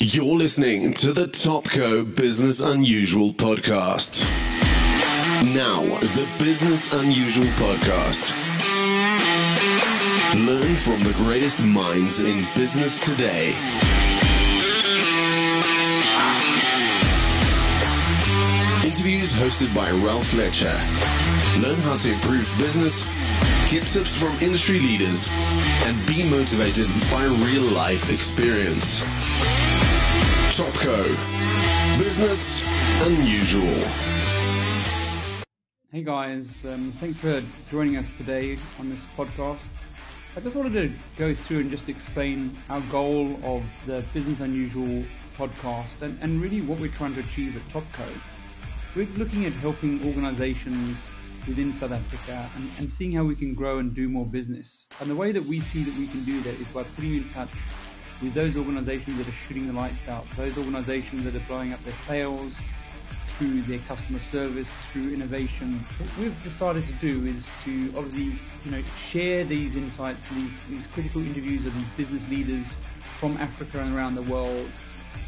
You're listening to the Topco Business Unusual podcast. Now, the Business Unusual podcast. Learn from the greatest minds in business today. Interviews hosted by Ralph Fletcher. Learn how to improve business, get tips from industry leaders, and be motivated by real life experience. Topco. Business Unusual. Hey guys, um, thanks for joining us today on this podcast. I just wanted to go through and just explain our goal of the Business Unusual podcast and, and really what we're trying to achieve at Topco. We're looking at helping organizations within South Africa and, and seeing how we can grow and do more business. And the way that we see that we can do that is by putting you in touch with those organizations that are shooting the lights out, those organizations that are blowing up their sales through their customer service, through innovation. What we've decided to do is to obviously, you know, share these insights, these, these critical interviews of these business leaders from Africa and around the world.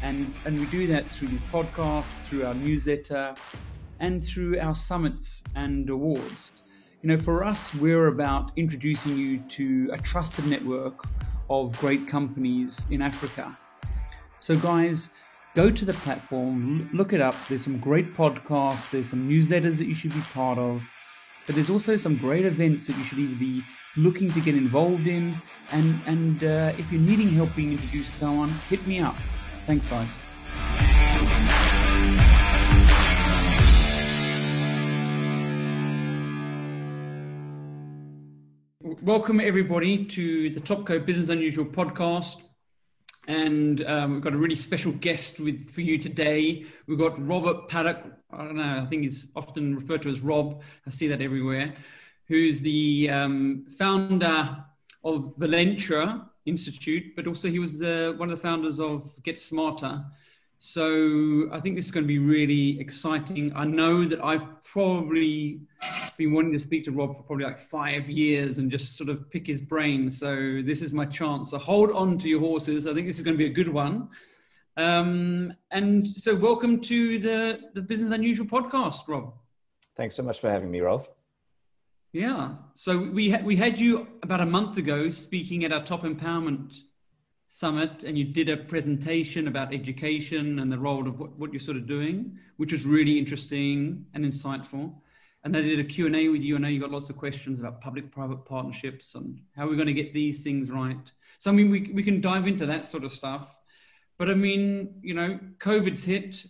And, and we do that through these podcasts, through our newsletter, and through our summits and awards. You know, for us, we're about introducing you to a trusted network of great companies in Africa. So, guys, go to the platform, look it up. There's some great podcasts, there's some newsletters that you should be part of, but there's also some great events that you should either be looking to get involved in. And, and uh, if you're needing help being introduced to someone, hit me up. Thanks, guys. Welcome, everybody, to the Topco Business Unusual podcast. And um, we've got a really special guest with for you today. We've got Robert Paddock. I don't know, I think he's often referred to as Rob. I see that everywhere. Who's the um, founder of Valenture Institute, but also he was the, one of the founders of Get Smarter. So I think this is going to be really exciting. I know that I've probably been wanting to speak to Rob for probably like five years and just sort of pick his brain. So this is my chance. So hold on to your horses. I think this is going to be a good one. Um, and so welcome to the, the Business Unusual podcast, Rob. Thanks so much for having me, Rolf. Yeah. So we, ha- we had you about a month ago speaking at our top empowerment summit and you did a presentation about education and the role of what, what you're sort of doing, which was really interesting and insightful. And they did a Q&A with you. I know you got lots of questions about public-private partnerships and how we're going to get these things right. So, I mean, we, we can dive into that sort of stuff. But I mean, you know, COVID's hit.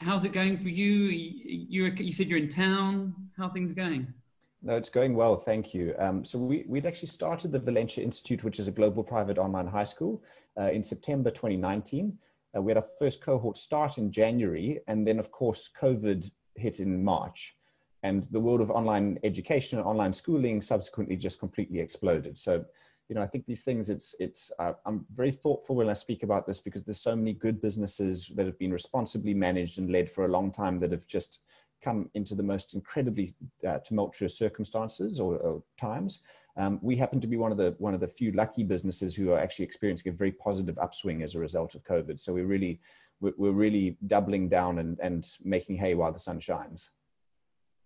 How's it going for you? You, you said you're in town. How are things going? No, it's going well, thank you. Um, so we, would actually started the Valenture Institute, which is a global private online high school, uh, in September 2019. Uh, we had our first cohort start in January, and then of course COVID hit in March, and the world of online education and online schooling subsequently just completely exploded. So, you know, I think these things. It's it's. Uh, I'm very thoughtful when I speak about this because there's so many good businesses that have been responsibly managed and led for a long time that have just come into the most incredibly uh, tumultuous circumstances or, or times. Um, we happen to be one of the one of the few lucky businesses who are actually experiencing a very positive upswing as a result of COVID. So we're really we're, we're really doubling down and, and making hay while the sun shines.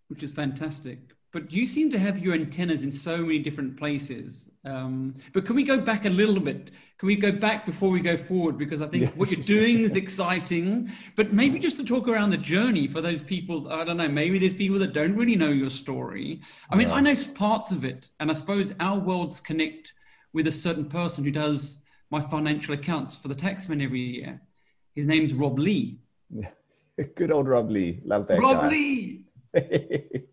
Which is fantastic but you seem to have your antennas in so many different places. Um, but can we go back a little bit? Can we go back before we go forward? Because I think what you're doing is exciting. But maybe just to talk around the journey for those people, I don't know, maybe there's people that don't really know your story. I mean, yeah. I know parts of it. And I suppose our worlds connect with a certain person who does my financial accounts for the taxman every year. His name's Rob Lee. Good old Rob Lee. Love that Rob guy. Lee.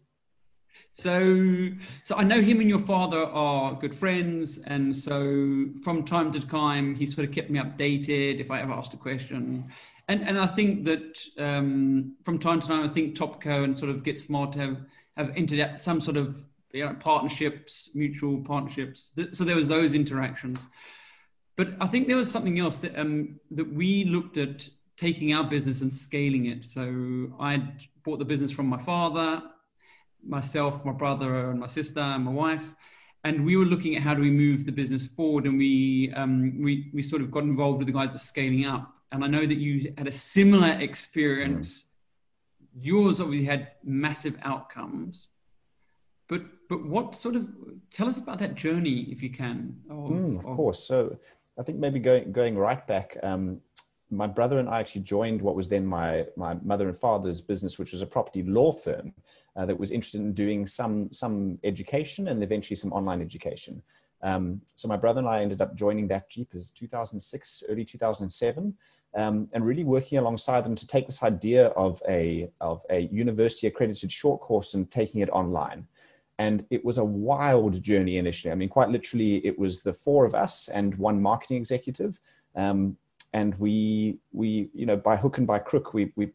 So, so I know him and your father are good friends, and so from time to time he sort of kept me updated if I ever asked a question. And and I think that um, from time to time I think Topco and sort of Get Smart have have entered some sort of you know, partnerships, mutual partnerships. So there was those interactions. But I think there was something else that um, that we looked at taking our business and scaling it. So I bought the business from my father myself, my brother, and my sister, and my wife, and we were looking at how do we move the business forward, and we um, we we sort of got involved with the guys that were scaling up. and I know that you had a similar experience. Mm. Yours obviously had massive outcomes, but but what sort of tell us about that journey if you can? Of, mm, of, of course. So I think maybe going going right back. Um, my brother and I actually joined what was then my my mother and father's business, which was a property law firm uh, that was interested in doing some some education and eventually some online education. Um, so my brother and I ended up joining that Jeepers 2006, early 2007, um, and really working alongside them to take this idea of a of a university accredited short course and taking it online. And it was a wild journey initially. I mean, quite literally, it was the four of us and one marketing executive. Um, and we we you know by hook and by crook we we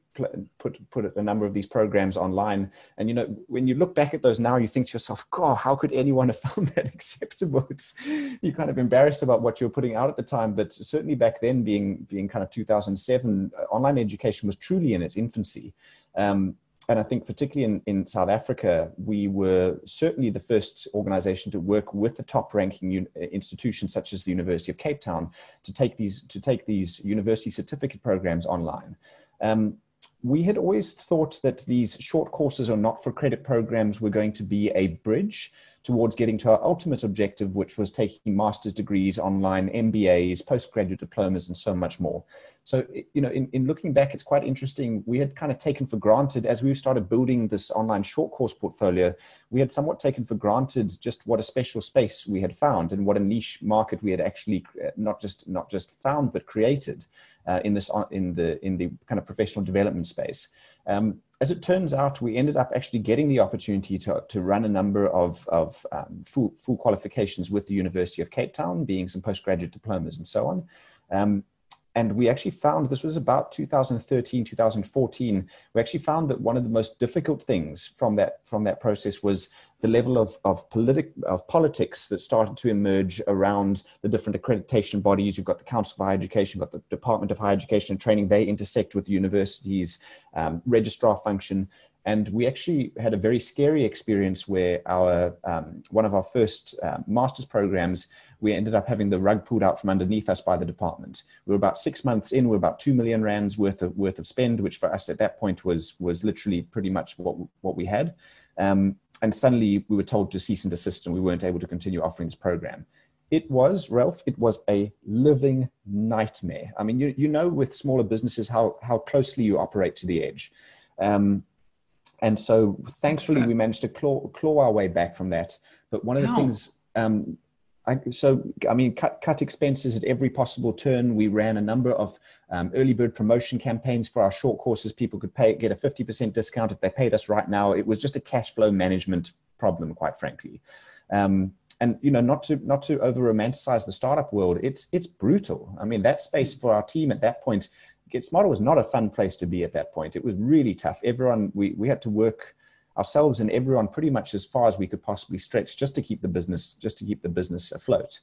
put put a number of these programs online. And you know when you look back at those now you think to yourself god how could anyone have found that acceptable? It's, you're kind of embarrassed about what you're putting out at the time but certainly back then being being kind of 2007 uh, online education was truly in its infancy. Um, and I think particularly in, in South Africa, we were certainly the first organization to work with the top ranking un- institutions such as the University of Cape Town to take these, to take these university certificate programs online. Um, we had always thought that these short courses or not for credit programs were going to be a bridge towards getting to our ultimate objective, which was taking master's degrees online, MBAs, postgraduate diplomas, and so much more. So, you know, in, in looking back, it's quite interesting. We had kind of taken for granted as we started building this online short course portfolio, we had somewhat taken for granted just what a special space we had found and what a niche market we had actually not just not just found but created uh, in this in the in the kind of professional development space. Um, as it turns out, we ended up actually getting the opportunity to, to run a number of, of um, full, full qualifications with the University of Cape Town, being some postgraduate diplomas and so on. Um, and we actually found this was about 2013 2014 we actually found that one of the most difficult things from that from that process was the level of of, politic, of politics that started to emerge around the different accreditation bodies. You've got the council of higher education you've got the department of higher education and training. They intersect with the university's um, registrar function. And we actually had a very scary experience where our um, one of our first uh, master's programs we ended up having the rug pulled out from underneath us by the department. We were about six months in, we we're about two million rands worth of worth of spend, which for us at that point was was literally pretty much what what we had. Um, and suddenly we were told to cease and desist, and we weren't able to continue offering this program. It was Ralph. It was a living nightmare. I mean, you you know, with smaller businesses, how how closely you operate to the edge. Um, and so thankfully we managed to claw, claw our way back from that. But one of the wow. things um, I, so, I mean, cut, cut expenses at every possible turn. We ran a number of um, early bird promotion campaigns for our short courses. People could pay, get a 50% discount if they paid us right now. It was just a cash flow management problem, quite frankly. Um, and you know, not to not to over romanticize the startup world, it's it's brutal. I mean, that space for our team at that point, GetSmarter was not a fun place to be at that point. It was really tough. Everyone, we we had to work ourselves and everyone pretty much as far as we could possibly stretch just to keep the business just to keep the business afloat.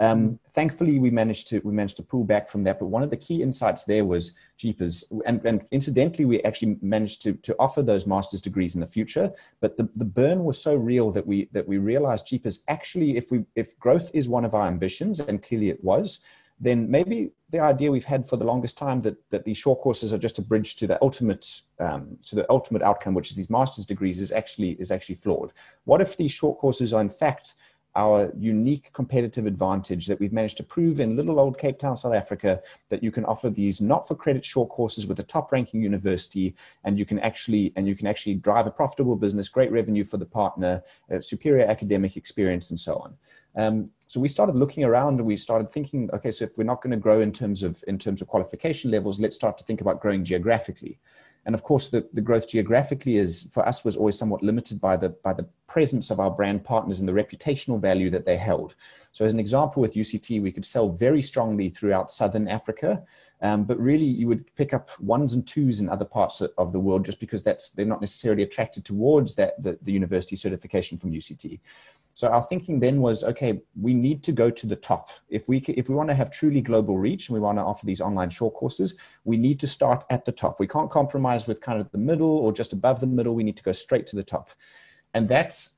Um, thankfully, we managed to we managed to pull back from that. But one of the key insights there was Jeepers, and, and incidentally, we actually managed to to offer those master's degrees in the future. But the, the burn was so real that we that we realized Jeepers actually, if we if growth is one of our ambitions, and clearly it was, then maybe the idea we've had for the longest time that, that these short courses are just a bridge to the ultimate um, to the ultimate outcome, which is these master's degrees, is actually is actually flawed. What if these short courses are in fact our unique competitive advantage that we've managed to prove in little old Cape Town, South Africa, that you can offer these not for credit short courses with a top ranking university, and you can actually and you can actually drive a profitable business, great revenue for the partner, superior academic experience, and so on. Um, so we started looking around and we started thinking, okay, so if we're not going to grow in terms of in terms of qualification levels, let's start to think about growing geographically. And of course, the, the growth geographically is for us was always somewhat limited by the by the presence of our brand partners and the reputational value that they held. So, as an example, with UCT, we could sell very strongly throughout Southern Africa, um, but really you would pick up ones and twos in other parts of the world just because that's they're not necessarily attracted towards that the, the university certification from UCT. So our thinking then was, okay, we need to go to the top. If we if we want to have truly global reach and we want to offer these online short courses, we need to start at the top. We can't compromise with kind of the middle or just above the middle. We need to go straight to the top, and that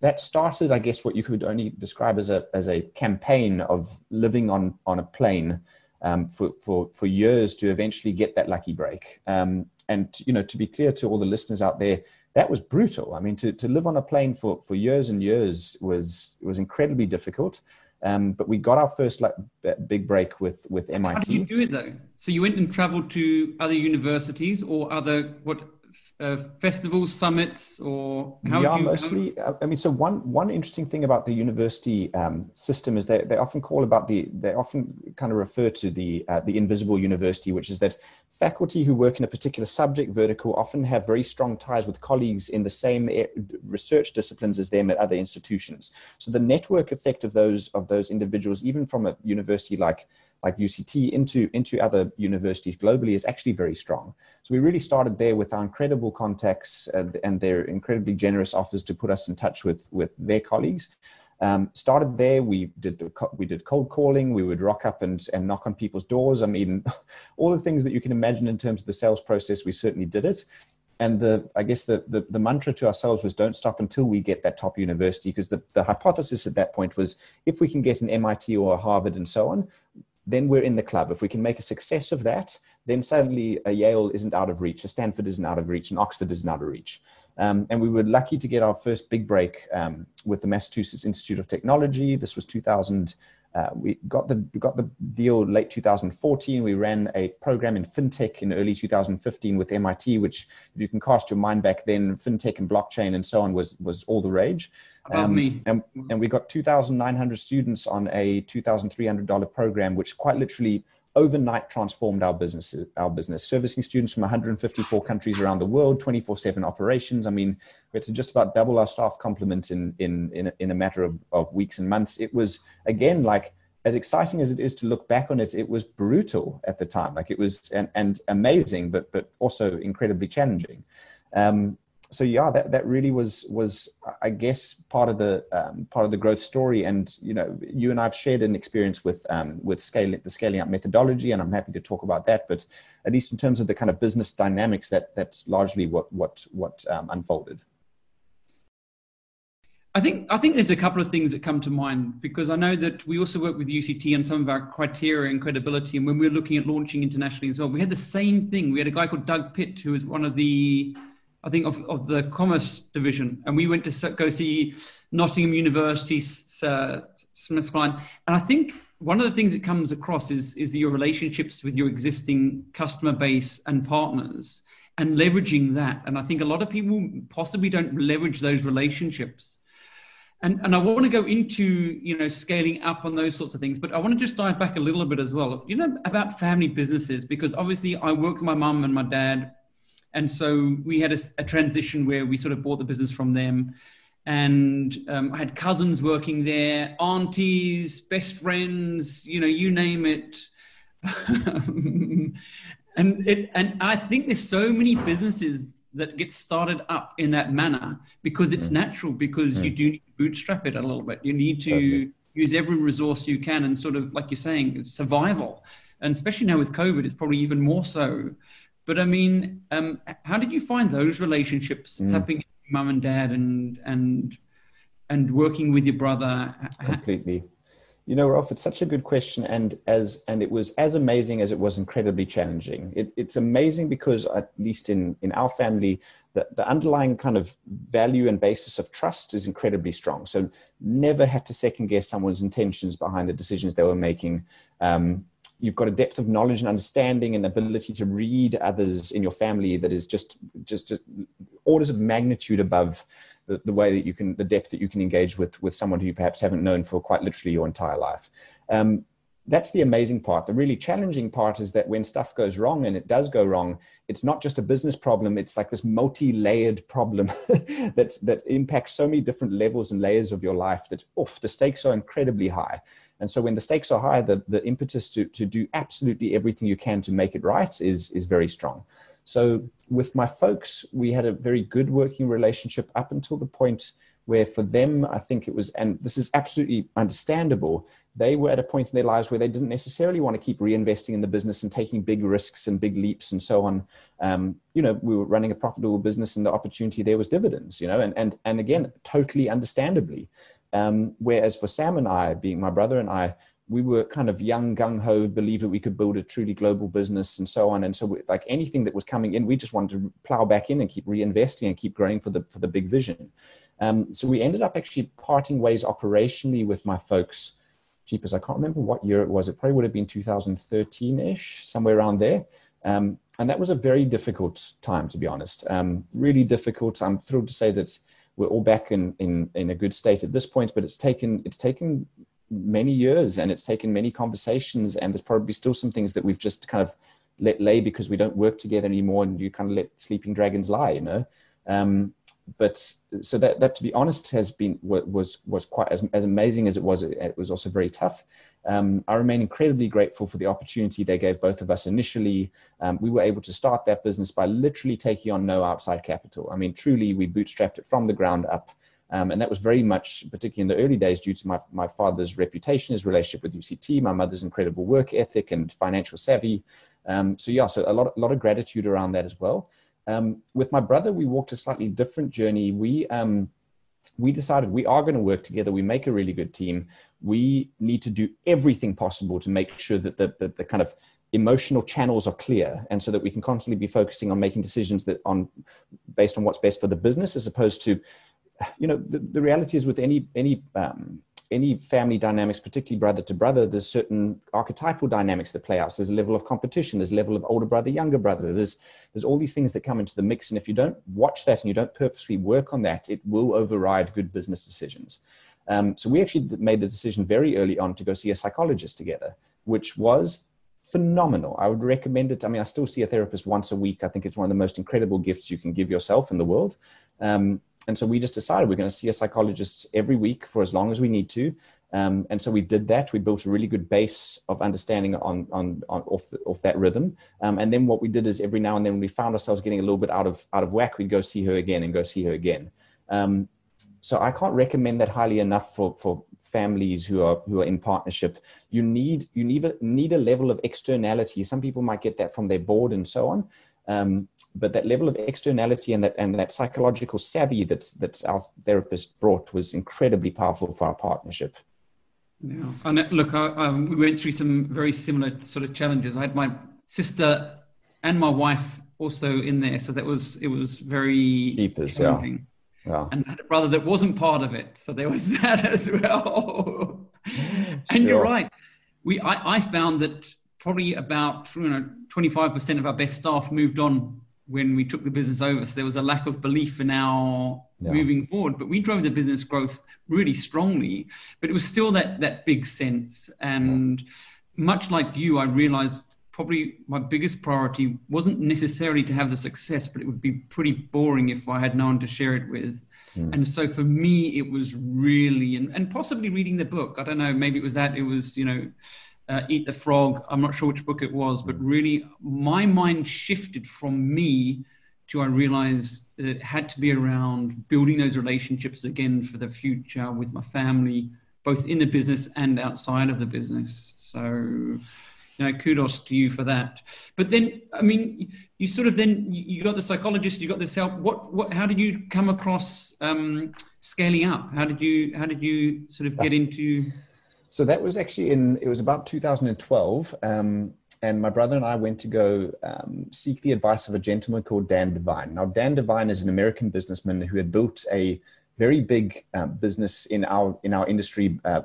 that started, I guess, what you could only describe as a as a campaign of living on on a plane um, for, for, for years to eventually get that lucky break. Um, and, you know, to be clear to all the listeners out there, that was brutal. I mean, to, to live on a plane for, for years and years was, was incredibly difficult. Um, but we got our first like big break with with MIT. How did you do it though? So you went and traveled to other universities or other what uh, festivals, summits, or how yeah, mostly. Uh, I mean, so one one interesting thing about the university um, system is that they often call about the they often kind of refer to the uh, the invisible university, which is that faculty who work in a particular subject vertical often have very strong ties with colleagues in the same research disciplines as them at other institutions. So the network effect of those of those individuals, even from a university like like UCT into, into other universities globally is actually very strong. So we really started there with our incredible contacts uh, and their incredibly generous offers to put us in touch with, with their colleagues. Um, started there. We did we did cold calling. We would rock up and, and knock on people's doors. I mean, all the things that you can imagine in terms of the sales process. We certainly did it. And the I guess the, the, the mantra to ourselves was don't stop until we get that top university because the, the hypothesis at that point was if we can get an MIT or a Harvard and so on, then we're in the club. If we can make a success of that, then suddenly a Yale isn't out of reach, a Stanford isn't out of reach, and Oxford isn't out of reach. Um, and we were lucky to get our first big break um, with the Massachusetts Institute of Technology. This was 2000. Uh, we got the got the deal late 2014. We ran a program in fintech in early 2015 with MIT, which, if you can cast your mind back then, fintech and blockchain and so on was was all the rage. Um, me. And, and we got 2,900 students on a $2,300 program, which quite literally overnight transformed our business, our business, servicing students from 154 countries around the world, 24/7 operations. I mean, we had to just about double our staff complement in in in a, in a matter of, of weeks and months. It was again like as exciting as it is to look back on it, it was brutal at the time. Like it was and, and amazing, but but also incredibly challenging. Um, so yeah, that, that really was was I guess part of the um, part of the growth story. And you know, you and I've shared an experience with um, with scaling the scaling up methodology, and I'm happy to talk about that. But at least in terms of the kind of business dynamics, that that's largely what what what um, unfolded. I think I think there's a couple of things that come to mind because I know that we also work with UCT and some of our criteria and credibility. And when we were looking at launching internationally as well, we had the same thing. We had a guy called Doug Pitt who was one of the I think, of, of the commerce division. And we went to go see Nottingham University, uh, SmithKline. And I think one of the things that comes across is, is your relationships with your existing customer base and partners and leveraging that. And I think a lot of people possibly don't leverage those relationships. And, and I want to go into, you know, scaling up on those sorts of things, but I want to just dive back a little bit as well, you know, about family businesses, because obviously I worked with my mum and my dad and so we had a, a, transition where we sort of bought the business from them. And um, I had cousins working there, aunties, best friends, you know, you name it. and it, and I think there's so many businesses that get started up in that manner because it's mm. natural because mm. you do need to bootstrap it a little bit. You need to totally. use every resource you can and sort of like you're saying, survival. And especially now with COVID, it's probably even more so. But I mean, um, how did you find those relationships, mm. tapping mum and dad, and and and working with your brother? Completely. You know, Ralph, it's such a good question, and as and it was as amazing as it was incredibly challenging. It, it's amazing because at least in in our family, the, the underlying kind of value and basis of trust is incredibly strong. So never had to second guess someone's intentions behind the decisions they were making. Um, you've got a depth of knowledge and understanding and ability to read others in your family that is just just, just orders of magnitude above the, the, way that you can the depth that you can engage with with someone who you perhaps haven't known for quite literally your entire life um, that's the amazing part. The really challenging part is that when stuff goes wrong, and it does go wrong, it's not just a business problem. It's like this multi-layered problem that's that impacts so many different levels and layers of your life that oof, the stakes are incredibly high. And so when the stakes are high, the, the impetus to, to do absolutely everything you can to make it right is, is very strong. So with my folks, we had a very good working relationship up until the point where for them, I think it was, and this is absolutely understandable, they were at a point in their lives where they didn't necessarily want to keep reinvesting in the business and taking big risks and big leaps and so on. Um, you know, we were running a profitable business and the opportunity there was dividends, you know, and, and, and again, totally understandably. Um, whereas for Sam and I, being my brother and I, we were kind of young, gung ho, believed that we could build a truly global business and so on. And so, we, like anything that was coming in, we just wanted to plow back in and keep reinvesting and keep growing for the for the big vision. Um, so we ended up actually parting ways operationally with my folks. Cheapers, I can't remember what year it was. It probably would have been 2013 ish, somewhere around there. Um, and that was a very difficult time, to be honest. Um, really difficult. I'm thrilled to say that we're all back in, in, in a good state at this point, but it's taken, it's taken many years and it's taken many conversations and there's probably still some things that we've just kind of let lay because we don't work together anymore and you kind of let sleeping dragons lie you know? Um, but so that that to be honest has been was was quite as, as amazing as it was it was also very tough um, i remain incredibly grateful for the opportunity they gave both of us initially um, we were able to start that business by literally taking on no outside capital i mean truly we bootstrapped it from the ground up um, and that was very much, particularly in the early days, due to my, my father's reputation, his relationship with UCT, my mother's incredible work ethic and financial savvy. Um, so yeah, so a lot, a lot of gratitude around that as well. Um, with my brother, we walked a slightly different journey. We um, we decided we are going to work together. We make a really good team. We need to do everything possible to make sure that the, the, the kind of emotional channels are clear and so that we can constantly be focusing on making decisions that on based on what's best for the business as opposed to you know, the, the reality is with any any um, any family dynamics, particularly brother to brother, there's certain archetypal dynamics that play out. So there's a level of competition, there's a level of older brother, younger brother. There's there's all these things that come into the mix, and if you don't watch that and you don't purposely work on that, it will override good business decisions. Um, so we actually made the decision very early on to go see a psychologist together, which was phenomenal. I would recommend it. I mean, I still see a therapist once a week. I think it's one of the most incredible gifts you can give yourself in the world. Um, and so we just decided we're going to see a psychologist every week for as long as we need to. Um, and so we did that. We built a really good base of understanding on, on, on off, off that rhythm. Um, and then what we did is every now and then when we found ourselves getting a little bit out of, out of whack, we'd go see her again and go see her again. Um, so I can't recommend that highly enough for, for families who are, who are in partnership. You need, you need a, need a level of externality. Some people might get that from their board and so on. But that level of externality and that and that psychological savvy that that our therapist brought was incredibly powerful for our partnership. Yeah, and uh, look, I, um, we went through some very similar sort of challenges. I had my sister and my wife also in there, so that was it was very Jeepers, yeah. yeah. And I had a brother that wasn't part of it, so there was that as well. and sure. you're right. We I, I found that probably about you know 25% of our best staff moved on when we took the business over. So there was a lack of belief in our yeah. moving forward. But we drove the business growth really strongly. But it was still that that big sense. And yeah. much like you, I realized probably my biggest priority wasn't necessarily to have the success, but it would be pretty boring if I had no one to share it with. Mm. And so for me, it was really, and, and possibly reading the book. I don't know, maybe it was that, it was, you know, uh, Eat the Frog. I'm not sure which book it was, but really my mind shifted from me to I realized that it had to be around building those relationships again for the future with my family, both in the business and outside of the business. So, you know, kudos to you for that. But then, I mean, you sort of then you got the psychologist, you got this help. What, what, how did you come across um, scaling up? How did you, how did you sort of get into? So that was actually in, it was about 2012. Um, and my brother and I went to go um, seek the advice of a gentleman called Dan Devine. Now, Dan Devine is an American businessman who had built a very big uh, business in our in our industry, uh,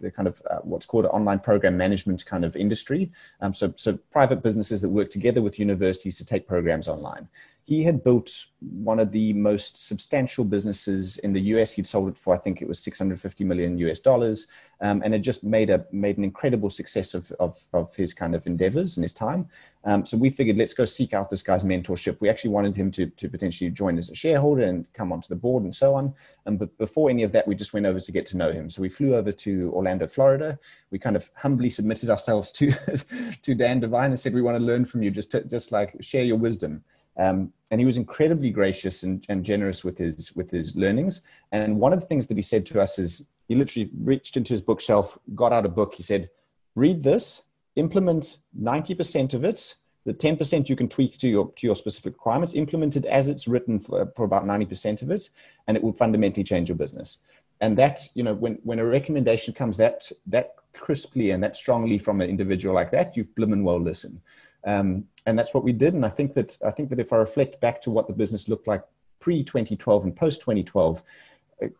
the kind of uh, what's called an online program management kind of industry. Um, so, so private businesses that work together with universities to take programs online he had built one of the most substantial businesses in the US. He'd sold it for, I think it was 650 million US dollars, um, and it just made a made an incredible success of, of, of his kind of endeavors in his time. Um, so we figured, let's go seek out this guy's mentorship. We actually wanted him to, to potentially join as a shareholder and come onto the board and so on. Um, but before any of that, we just went over to get to know him. So we flew over to Orlando, Florida. We kind of humbly submitted ourselves to to Dan Devine and said, we want to learn from you, just to, just like share your wisdom. Um, and he was incredibly gracious and, and, generous with his with his learnings. And one of the things that he said to us is he literally reached into his bookshelf, got out a book. He said, "Read this, implement ninety percent of it. The ten percent you can tweak to your to your specific requirements. Implement it as it's written for, for about ninety percent of it, and it will fundamentally change your business." And that, you know, when when a recommendation comes that that crisply and that strongly from an individual like that, you blimmin' well listen. Um, and that's what we did. And I think that I think that if I reflect back to what the business looked like pre 2012 and post 2012,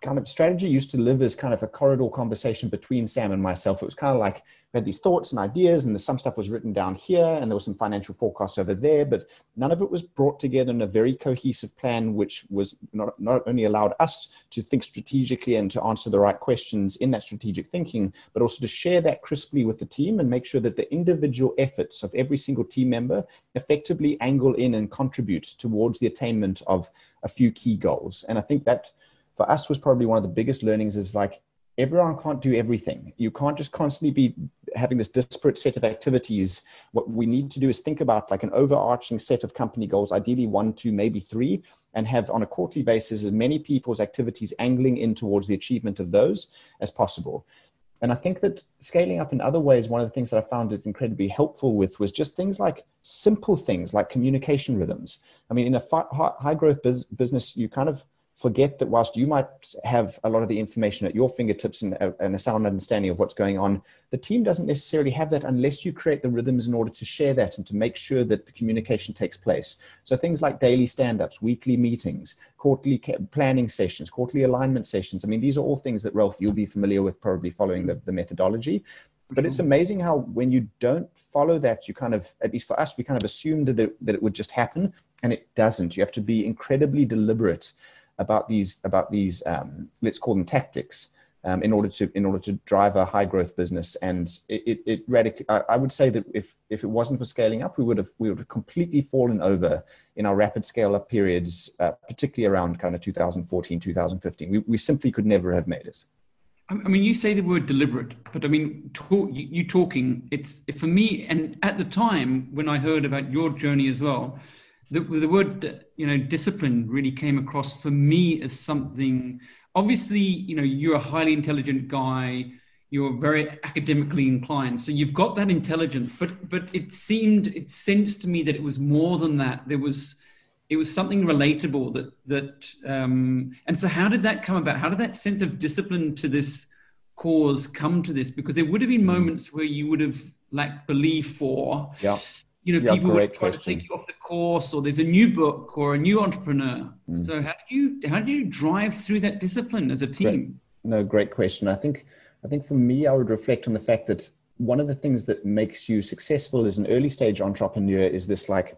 kind of strategy used to live as kind of a corridor conversation between Sam and myself. It was kind of like we had these thoughts and ideas, and some stuff was written down here, and there was some financial forecasts over there, but none of it was brought together in a very cohesive plan, which was not, not only allowed us to think strategically and to answer the right questions in that strategic thinking, but also to share that crisply with the team and make sure that the individual efforts of every single team member effectively angle in and contribute towards the attainment of a few key goals. And I think that for us was probably one of the biggest learnings is like everyone can't do everything. You can't just constantly be having this disparate set of activities. What we need to do is think about like an overarching set of company goals, ideally one, two, maybe three, and have on a quarterly basis as many people's activities angling in towards the achievement of those as possible. And I think that scaling up in other ways, one of the things that I found it incredibly helpful with was just things like simple things like communication rhythms. I mean, in a high growth business, you kind of forget that whilst you might have a lot of the information at your fingertips and, uh, and, a sound understanding of what's going on, the team doesn't necessarily have that unless you create the rhythms in order to share that and to make sure that the communication takes place. So things like daily stand-ups, weekly meetings, quarterly planning sessions, quarterly alignment sessions. I mean, these are all things that Ralph, you'll be familiar with probably following the, the methodology. But it's amazing how when you don't follow that, you kind of, at least for us, we kind of assumed that it, that it would just happen and it doesn't. You have to be incredibly deliberate about these about these um, let's call them tactics um, in order to in order to drive a high growth business. And it, it, it radically, I, I, would say that if if it wasn't for scaling up, we would have we would have completely fallen over in our rapid scale up periods, uh, particularly around kind of 2014, 2015. We we simply could never have made it. I mean, you say the word deliberate, but I mean, talk, you talking. It's for me, and at the time when I heard about your journey as well, the, the word you know discipline really came across for me as something obviously you know you're a highly intelligent guy you're very academically inclined so you've got that intelligence but but it seemed it sensed to me that it was more than that. There was it was something relatable that that um and so how did that come about? How did that sense of discipline to this cause come to this? Because there would have been hmm. moments where you would have lacked belief for yeah you know, yeah, people would try question. to take you off the course, or there's a new book or a new entrepreneur. Mm. So how do you how do you drive through that discipline as a team? Great. No, great question. I think I think for me, I would reflect on the fact that one of the things that makes you successful as an early stage entrepreneur is this like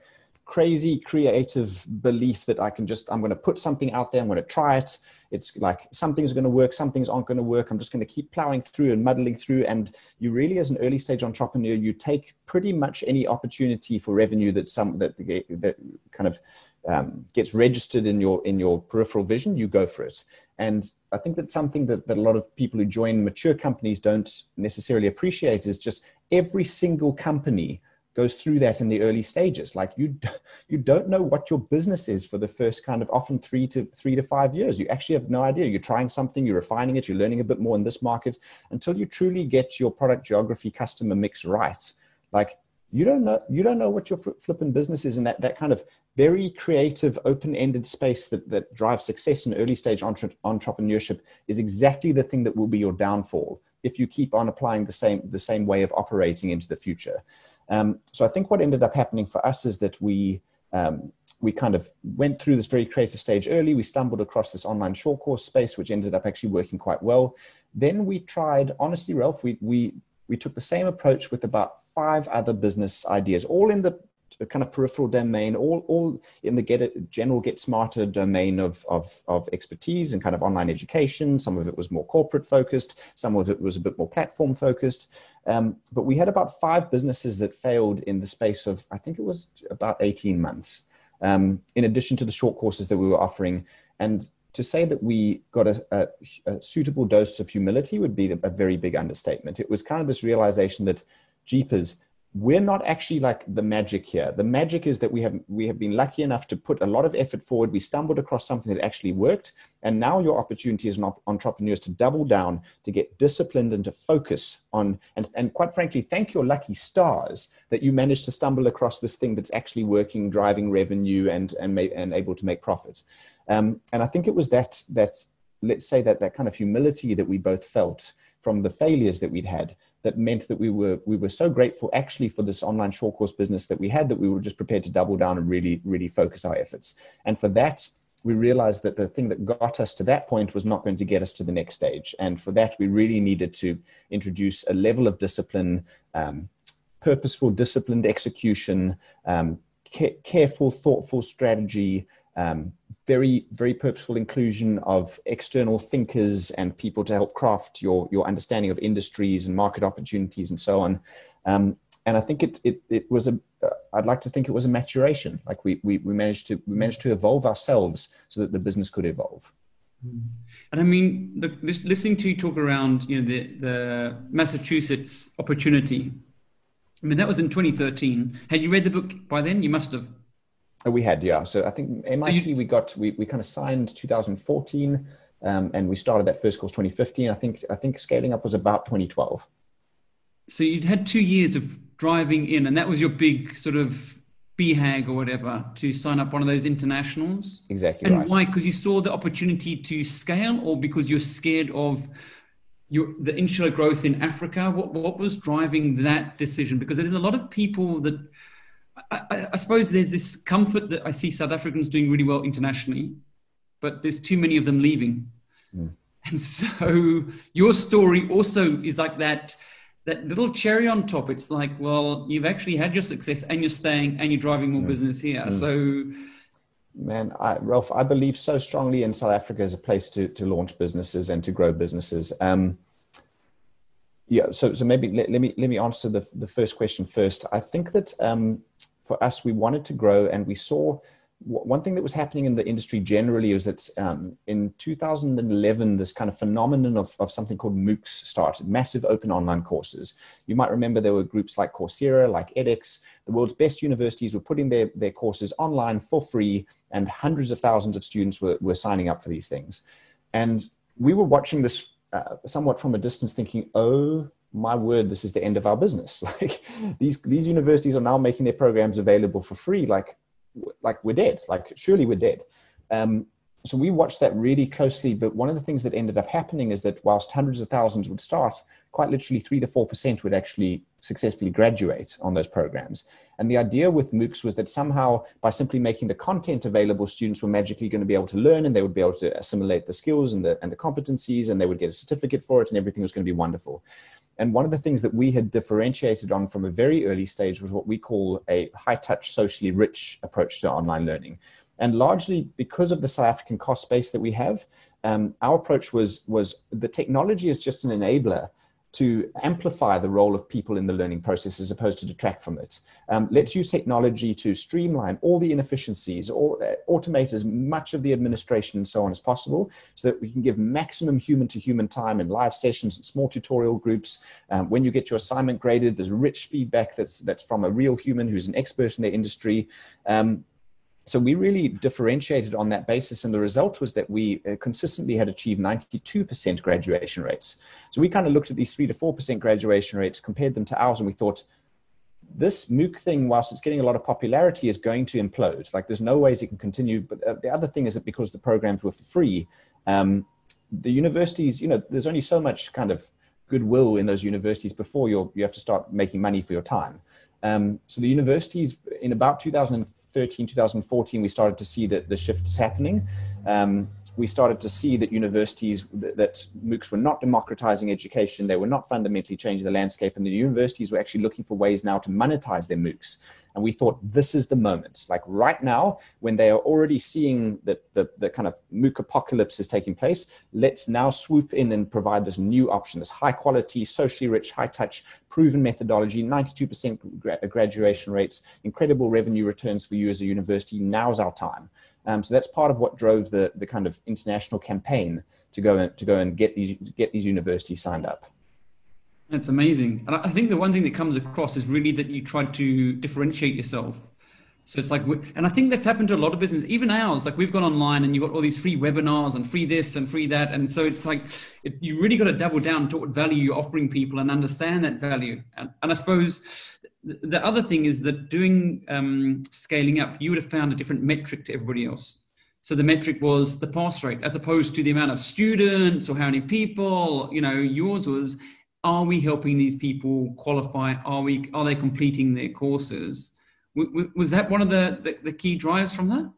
crazy creative belief that I can just, I'm going to put something out there, I'm going to try it. It's like something's going to work, some things aren't going to work. I'm just going to keep plowing through and muddling through. And you really, as an early stage entrepreneur, you take pretty much any opportunity for revenue that some that that kind of um, gets registered in your in your peripheral vision. You go for it. And I think that's something that, that a lot of people who join mature companies don't necessarily appreciate is just every single company goes through that in the early stages. Like you you don't know what your business is for the first kind of often 3 to 3 to 5 years. You actually have no idea. You're trying something you're refining it you're learning a bit more in this market until you truly get your product geography customer mix right. Like you don't know you don't know what your flipping business is in that that kind of very creative open-ended space that that drives success in early stage entre- entrepreneurship is exactly the thing that will be your downfall if you keep on applying the same the same way of operating into the future um, so I think what ended up happening for us is that we um, we kind of went through this very creative stage early. We stumbled across this online short course space, which ended up actually working quite well. Then we tried, honestly, Ralph, we we we took the same approach with about five other business ideas, all in the kind of peripheral domain, all, all in the get it, general get smarter domain of, of, of expertise and kind of online education. Some of it was more corporate focused, some of it was a bit more platform focused. Um, but we had about five businesses that failed in the space of, I think it was about 18 months, um, in addition to the short courses that we were offering. And to say that we got a, a, a suitable dose of humility would be a very big understatement. It was kind of this realization that, jeepers, we're not actually like the magic here. The magic is that we have we have been lucky enough to put a lot of effort forward. We stumbled across something that actually worked, and now your opportunity as an entrepreneur is to double down, to get disciplined, and to focus on. And and quite frankly, thank your lucky stars that you managed to stumble across this thing that's actually working, driving revenue, and and and able to make profits. Um, and I think it was that that let's say that that kind of humility that we both felt from the failures that we'd had that meant that we were we were so grateful actually for this online short course business that we had that we were just prepared to double down and really really focus our efforts. And for that we realized that the thing that got us to that point was not going to get us to the next stage. And for that we really needed to introduce a level of discipline um, purposeful disciplined execution um, ca- careful thoughtful strategy um, very very purposeful inclusion of external thinkers and people to help craft your your understanding of industries and market opportunities and so on. Um, and i think it, it it was a uh, i'd like to think it was a maturation. Like we, we we managed to we managed to evolve ourselves so that the business could evolve. And i mean the, listening to you talk around you know the the massachusetts opportunity i mean that was in 2013 had you read the book by then? You must have we had, yeah. So I think MIT, so you, we got we, we kind of signed 2014, um, and we started that first course 2015. I think I think scaling up was about 2012. So you'd had two years of driving in, and that was your big sort of BHAG or whatever to sign up one of those internationals. Exactly. And right. why? Because you saw the opportunity to scale, or because you're scared of your, the insular growth in Africa? What, what was driving that decision? Because there's a lot of people that I, I, suppose there's this comfort that I see South Africans doing really well internationally, but there's too many of them leaving. Mm. And so your story also is like that that little cherry on top. It's like, well, you've actually had your success and you're staying and you're driving more mm. business here. Mm. So man, I, Ralph, I believe so strongly in South Africa as a place to to launch businesses and to grow businesses. Um, yeah, so so maybe let, let, me let me answer the the first question first. I think that um, for us, we wanted to grow, and we saw one thing that was happening in the industry generally was that um, in 2011, this kind of phenomenon of, of something called MOOCs started, massive open online courses. You might remember there were groups like Coursera, like edX. The world's best universities were putting their, their courses online for free, and hundreds of thousands of students were, were signing up for these things. And we were watching this uh, somewhat from a distance, thinking, oh my word, this is the end of our business. Like these these universities are now making their programs available for free. Like like we're dead. Like surely we're dead. Um, so we watched that really closely. But one of the things that ended up happening is that whilst hundreds of thousands would start, quite literally three to four percent would actually successfully graduate on those programs. And the idea with MOOCs was that somehow by simply making the content available, students were magically going to be able to learn and they would be able to assimilate the skills and the, and the competencies and they would get a certificate for it and everything was going to be wonderful. And one of the things that we had differentiated on from a very early stage was what we call a high touch, socially rich approach to online learning. And largely because of the South African cost base that we have, um, our approach was, was the technology is just an enabler to amplify the role of people in the learning process as opposed to detract from it. Um, let's use technology to streamline all the inefficiencies or uh, automate as much of the administration and so on as possible so that we can give maximum human to human time in live sessions and small tutorial groups. Um, when you get your assignment graded, there's rich feedback that's, that's from a real human who's an expert in their industry. Um, so we really differentiated on that basis and the result was that we uh, consistently had achieved 92% graduation rates. So we kind of looked at these 3 to 4% graduation rates compared them to ours and we thought this mooc thing whilst it's getting a lot of popularity is going to implode. Like there's no ways it can continue. But uh, the other thing is that because the programs were free um, the universities you know there's only so much kind of goodwill in those universities before you you have to start making money for your time. Um, so the universities in about 2000 2013, 2014, we started to see that the shift is happening. Um, we started to see that universities, that MOOCs were not democratizing education, they were not fundamentally changing the landscape, and the universities were actually looking for ways now to monetize their MOOCs. And we thought this is the moment. Like right now, when they are already seeing that the, the kind of MOOC apocalypse is taking place, let's now swoop in and provide this new option, this high quality, socially rich, high touch, proven methodology, 92% gra- graduation rates, incredible revenue returns for you as a university. Now's our time. Um, so that's part of what drove the, the kind of international campaign to go and, to go and get these, get these universities signed up. That's amazing. And I think the one thing that comes across is really that you try to differentiate yourself. So it's like, and I think that's happened to a lot of businesses, even ours. Like we've gone online and you've got all these free webinars and free this and free that. And so it's like, it, you really got to double down to what value you're offering people and understand that value. And, and I suppose the other thing is that doing um, scaling up, you would have found a different metric to everybody else. So the metric was the pass rate as opposed to the amount of students or how many people, you know, yours was are we helping these people qualify? Are we are they completing their courses? was that one of the, the, the key drives from that?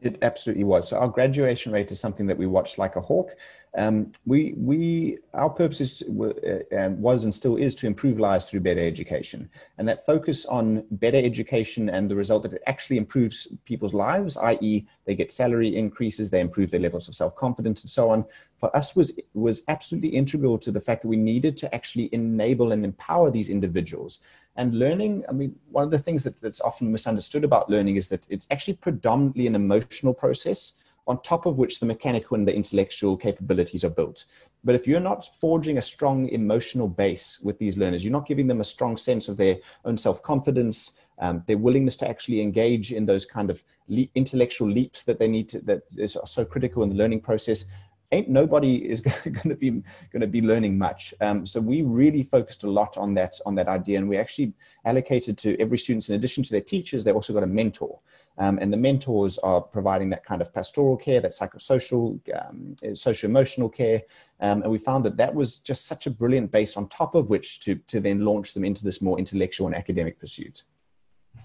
It absolutely was. So our graduation rate is something that we watch like a hawk. Um, we, we, our purpose is, uh, was and still is to improve lives through better education. And that focus on better education and the result that it actually improves people's lives, i.e., they get salary increases, they improve their levels of self-confidence and so on, for us was, was absolutely integral to the fact that we needed to actually enable and empower these individuals and learning, I mean, one of the things that, that's often misunderstood about learning is that it's actually predominantly an emotional process on top of which the mechanical and the intellectual capabilities are built. But if you're not forging a strong emotional base with these learners, you're not giving them a strong sense of their own self confidence, um, their willingness to actually engage in those kind of le- intellectual leaps that they need to, that is so critical in the learning process, ain't nobody is going to be going to be learning much. Um, so we really focused a lot on that on that idea, and we actually allocated to every student, in addition to their teachers, they also got a mentor. Um, and the mentors are providing that kind of pastoral care, that psychosocial, um, socio-emotional care. Um, and we found that that was just such a brilliant base on top of which to, to then launch them into this more intellectual and academic pursuit.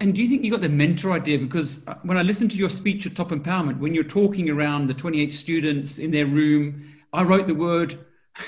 And do you think you got the mentor idea? Because uh, when I listened to your speech at Top Empowerment, when you're talking around the 28 students in their room, I wrote the word,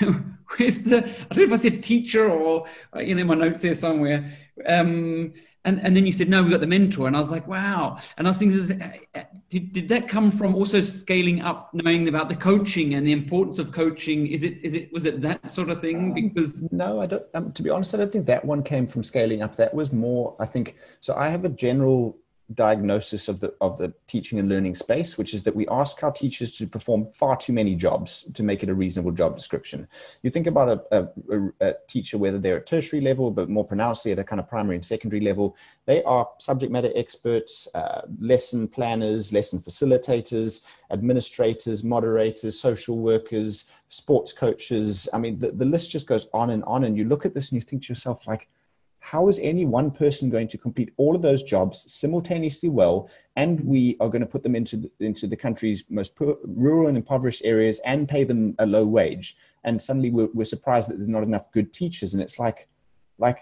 where's the, I don't know if I said teacher or, uh, you know, my notes here somewhere. Um, and, and then you said, no, we got the mentor. And I was like, wow. And I was thinking, uh, did, did that come from also scaling up, knowing about the coaching and the importance of coaching? Is it, is it, was it that sort of thing? Um, because no, I don't, um, to be honest, I don't think that one came from scaling up. That was more, I think, so I have a general diagnosis of the of the teaching and learning space, which is that we ask our teachers to perform far too many jobs to make it a reasonable job description. You think about a, a, a teacher, whether they're at tertiary level, but more pronouncedly at a kind of primary and secondary level, they are subject matter experts, uh, lesson planners, lesson facilitators, administrators, moderators, social workers, sports coaches. I mean, the, the list just goes on and on. And you look at this and you think to yourself, like, how is any one person going to complete all of those jobs simultaneously well? And we are going to put them into into the country's most poor, rural and impoverished areas and pay them a low wage. And suddenly we're, we're surprised that there's not enough good teachers. And it's like like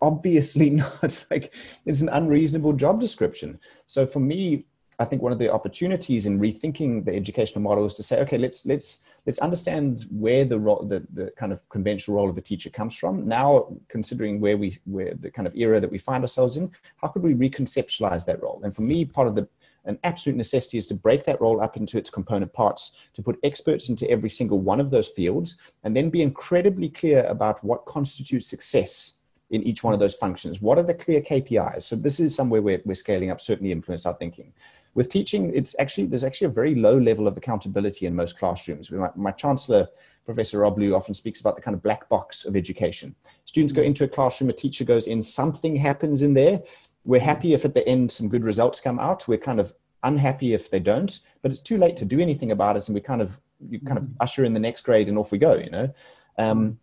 obviously not. Like it's an unreasonable job description. So for me i think one of the opportunities in rethinking the educational model is to say okay let's let's let's understand where the role, the, the kind of conventional role of a teacher comes from. Now, considering where we, where the kind of era that we find ourselves in, how could we reconceptualize that role? And for me, part of the an absolute necessity is to break that role up into its component parts, to put experts into every single one of those fields, and then be incredibly clear about what constitutes success in each one of those functions. What are the clear KPIs? So this is somewhere where we're scaling up, certainly influence our thinking. With teaching, it's actually there's actually a very low level of accountability in most classrooms. My, my chancellor, Professor Rob Lew, often speaks about the kind of black box of education. Students go mm. into a classroom, a teacher goes in, something happens in there. We're happy if at the end some good results come out. We're kind of unhappy if they don't, but it's too late to do anything about it, and we kind of you kind of mm. usher in the next grade and off we go. You know. Um,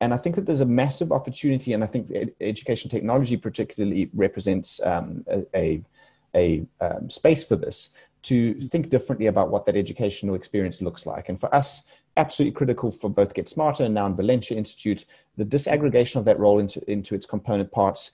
and I think that there's a massive opportunity, and I think education technology particularly represents um, a, a a um, space for this to think differently about what that educational experience looks like. And for us, absolutely critical for both GetSmarter and now in Valenture Institute, the disaggregation of that role into, into its component parts,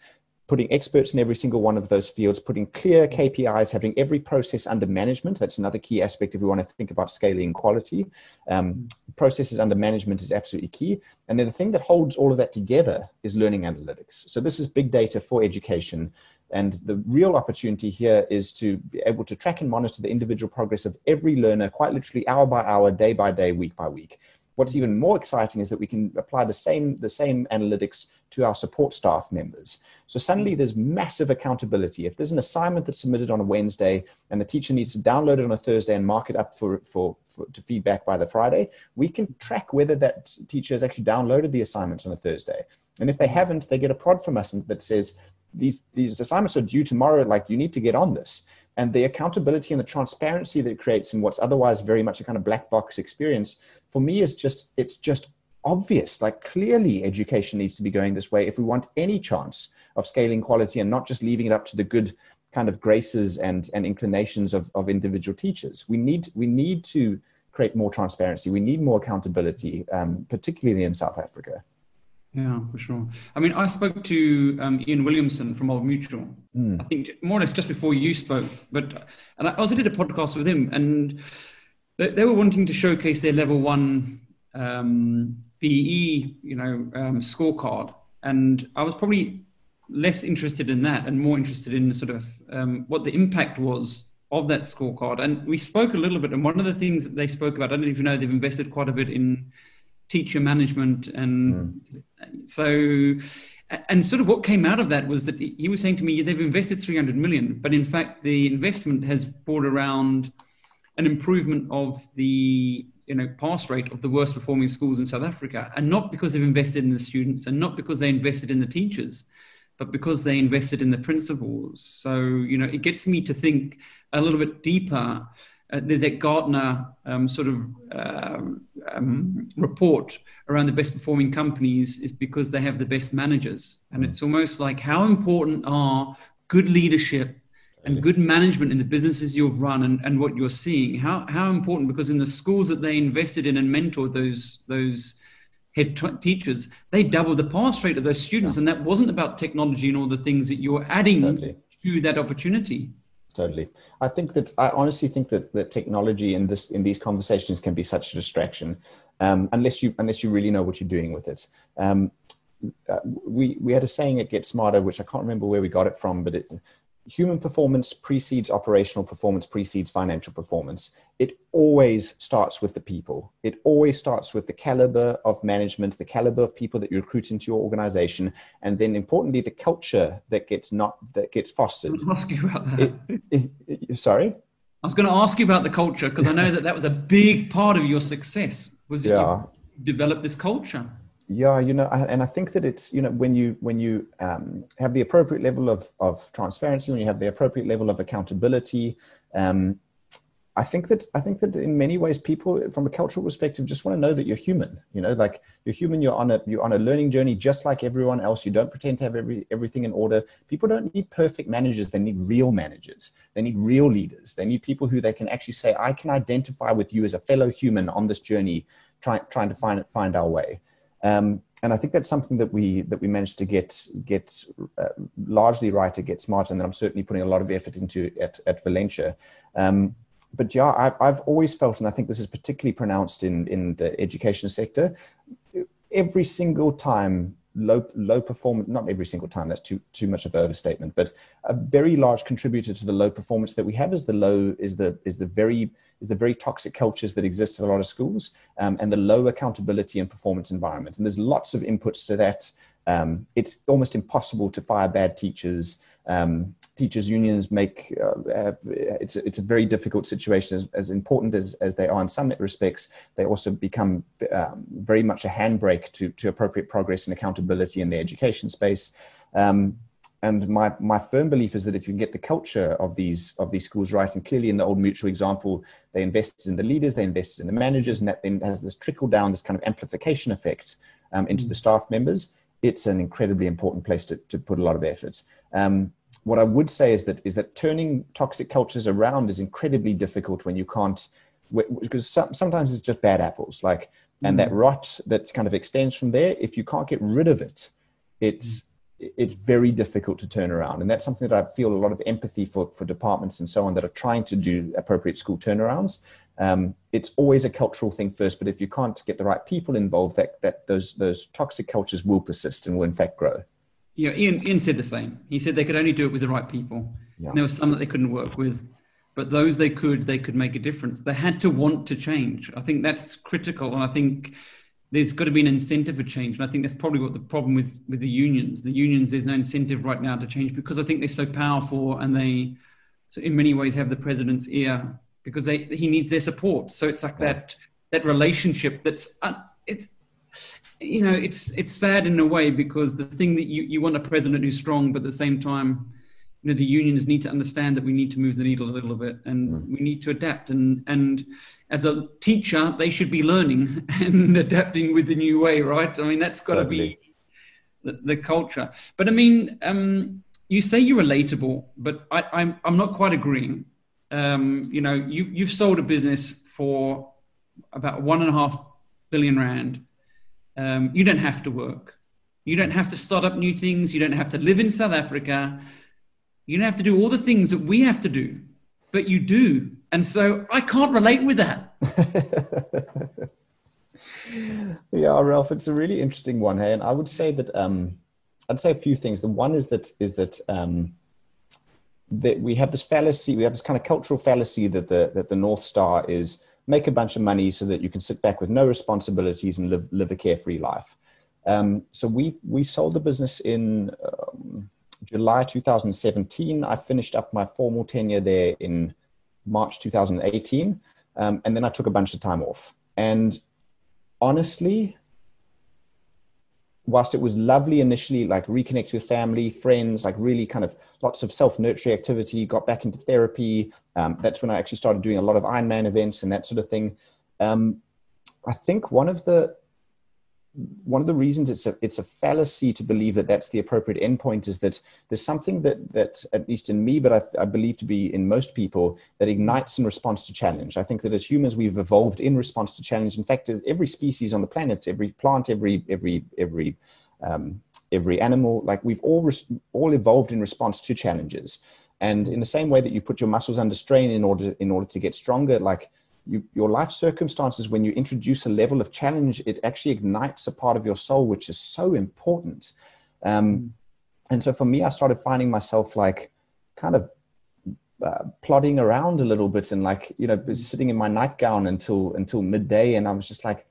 putting experts in every single one of those fields, putting clear KPIs, having every process under management. That's another key aspect if we want to think about scaling quality. Um, processes under management is absolutely key. And then the thing that holds all of that together is learning analytics. So this is big data for education. And the real opportunity here is to be able to track and monitor the individual progress of every learner, quite literally hour by hour, day by day, week by week. What's even more exciting is that we can apply the same, the same analytics to our support staff members. So suddenly there's massive accountability. If there's an assignment that's submitted on a Wednesday and the teacher needs to download it on a Thursday and mark it up for, for, for to feedback by the Friday, we can track whether that teacher has actually downloaded the assignments on a Thursday. And if they haven't, they get a prod from us that says, these these assignments are due tomorrow like you need to get on this and the accountability and the transparency that it creates in what's otherwise very much a kind of black box experience for me is just it's just obvious. Like clearly education needs to be going this way if we want any chance of scaling quality and not just leaving it up to the good kind of graces and and inclinations of, of individual teachers. We need we need to create more transparency. We need more accountability um, particularly in south africa Yeah, for sure. I mean, I spoke to um, Ian Williamson from Old Mutual. Mm. I think more or less just before you spoke, but and I also did a podcast with him, and they, they were wanting to showcase their level one um, BE, you know, um, scorecard, and I was probably less interested in that and more interested in sort of um, what the impact was of that scorecard. And we spoke a little bit, and one of the things that they spoke about, I don't even know they've invested quite a bit in teacher management and mm. so and sort of what came out of that was that he was saying to me they've invested 300 million but in fact the investment has brought around an improvement of the you know pass rate of the worst performing schools in south africa and not because they've invested in the students and not because they invested in the teachers but because they invested in the principals so you know it gets me to think a little bit deeper uh, there's that Gartner um, sort of um, um, report around the best performing companies is because they have the best managers. And mm. it's almost like how important are good leadership and good management in the businesses you've run and, and what you're seeing? How, how important, because in the schools that they invested in and mentored those, those head t- teachers, they doubled the pass rate of those students. Yeah. And that wasn't about technology and all the things that you're adding totally. to that opportunity totally. I think that i honestly think that that technology in this in these conversations can be such a distraction um, unless you unless you really know what you're doing with it. Um, uh, we we had a saying at GetSmarter which i can't remember where we got it from but it human performance precedes operational performance precedes financial performance. It always starts with the people. It always starts with the caliber of management the caliber of people that you recruit into your organization and then importantly the culture that gets not that gets fostered. It, it, it, sorry? I was going to ask you about the culture because i know that that was a big part of your success was yeah. you develop this culture yeah you know and i think that it's you know when you when you um, have the appropriate level of of transparency when you have the appropriate level of accountability um, i think that i think that in many ways people from a cultural perspective just want to know that you're human you know like you're human you're on a you're on a learning journey just like everyone else. You don't pretend to have every everything in order. People don't need perfect managers. They need real managers. They need real leaders. They need people who they can actually say i can identify with you as a fellow human on this journey trying trying to find find our way um, and I think that's something that we that we managed to get get uh, largely right at Get Smart, and that I'm certainly putting a lot of effort into at, at Valenture. Um, but yeah, I've, I've always felt, and I think this is particularly pronounced in in the education sector. Every single time low low performance not every single time that's too too much of an overstatement but a very large contributor to the low performance that we have is the low is the is the very is the very toxic cultures that exist in a lot of schools um, and the low accountability and performance environment and there's lots of inputs to that. Um, it's almost impossible to fire bad teachers um, teachers unions make uh, have, it's it's a very difficult situation as, as important as, as they are in some respects they also become um, very much a handbrake to to appropriate progress and accountability in the education space um, and my my firm belief is that if you can get the culture of these of these schools right and clearly in the old mutual example they invested in the leaders they invested in the managers and that then has this trickle down this kind of amplification effect um, into mm-hmm. the staff members it's an incredibly important place to, to put a lot of effort um, what I would say is that is that turning toxic cultures around is incredibly difficult when you can't because sometimes it's just bad apples like and that mm. rot that kind of extends from there if you can't get rid of it it's mm. it's very difficult to turn around and that's something that i feel a lot of empathy for for departments and so on that are trying to do appropriate school turnarounds um, it's always a cultural thing first but if you can't get the right people involved that that those those toxic cultures will persist and will in fact grow yeah, Ian, Ian said the same. He said they could only do it with the right people. Yeah. There were some that they couldn't work with, but those they could, they could make a difference. They had to want to change. I think that's critical, and I think there's got to be an incentive for change. And I think that's probably what the problem with with the unions. The unions, there's no incentive right now to change because I think they're so powerful and they, so in many ways, have the president's ear because they he needs their support. So it's like yeah. that that relationship that's uh, it's you know, it's it's sad in a way because the thing that you, you want a president who's strong, but at the same time, you know, the unions need to understand that we need to move the needle a little bit and mm. we need to adapt. And and as a teacher, they should be learning and adapting with the new way, right? I mean, that's got to be the, the, culture. But I mean, um, you say you're relatable, but I, I'm I'm not quite agreeing. Um, you know, you you've sold a business for about one and a half billion rand um, you don't have to work. You don't have to start up new things. You don't have to live in South Africa. You don't have to do all the things that we have to do, but you do. And so I can't relate with that. yeah, Ralph, it's a really interesting one. Hey, and I would say that um, I'd say a few things. The one is that is that um, that we have this fallacy, we have this kind of cultural fallacy that the that the North Star is make a bunch of money so that you can sit back with no responsibilities and live live a carefree life. Um, so we we sold the business in um, July 2017. I finished up my formal tenure there in March 2018, um, and then I took a bunch of time off. And honestly, whilst it was lovely initially, like reconnect with family, friends, like really kind of lots of self nurturing activity, got back into therapy. Um, that's when I actually started doing a lot of Ironman events and that sort of thing. Um, I think one of the one of the reasons it's a it's a fallacy to believe that that's the appropriate endpoint is that there's something that that at least in me, but I, I, believe to be in most people that ignites in response to challenge. I think that as humans we've evolved in response to challenge. In fact, every species on the planet, every plant, every every every um, every animal, like we've all res- all evolved in response to challenges. And in the same way that you put your muscles under strain in order in order to get stronger, like you, your life circumstances, when you introduce a level of challenge, it actually ignites a part of your soul, which is so important. Um, mm. and so for me, I started finding myself like kind of uh, plodding around a little bit and like, you know, mm. sitting in my nightgown until, until midday. And I was just like,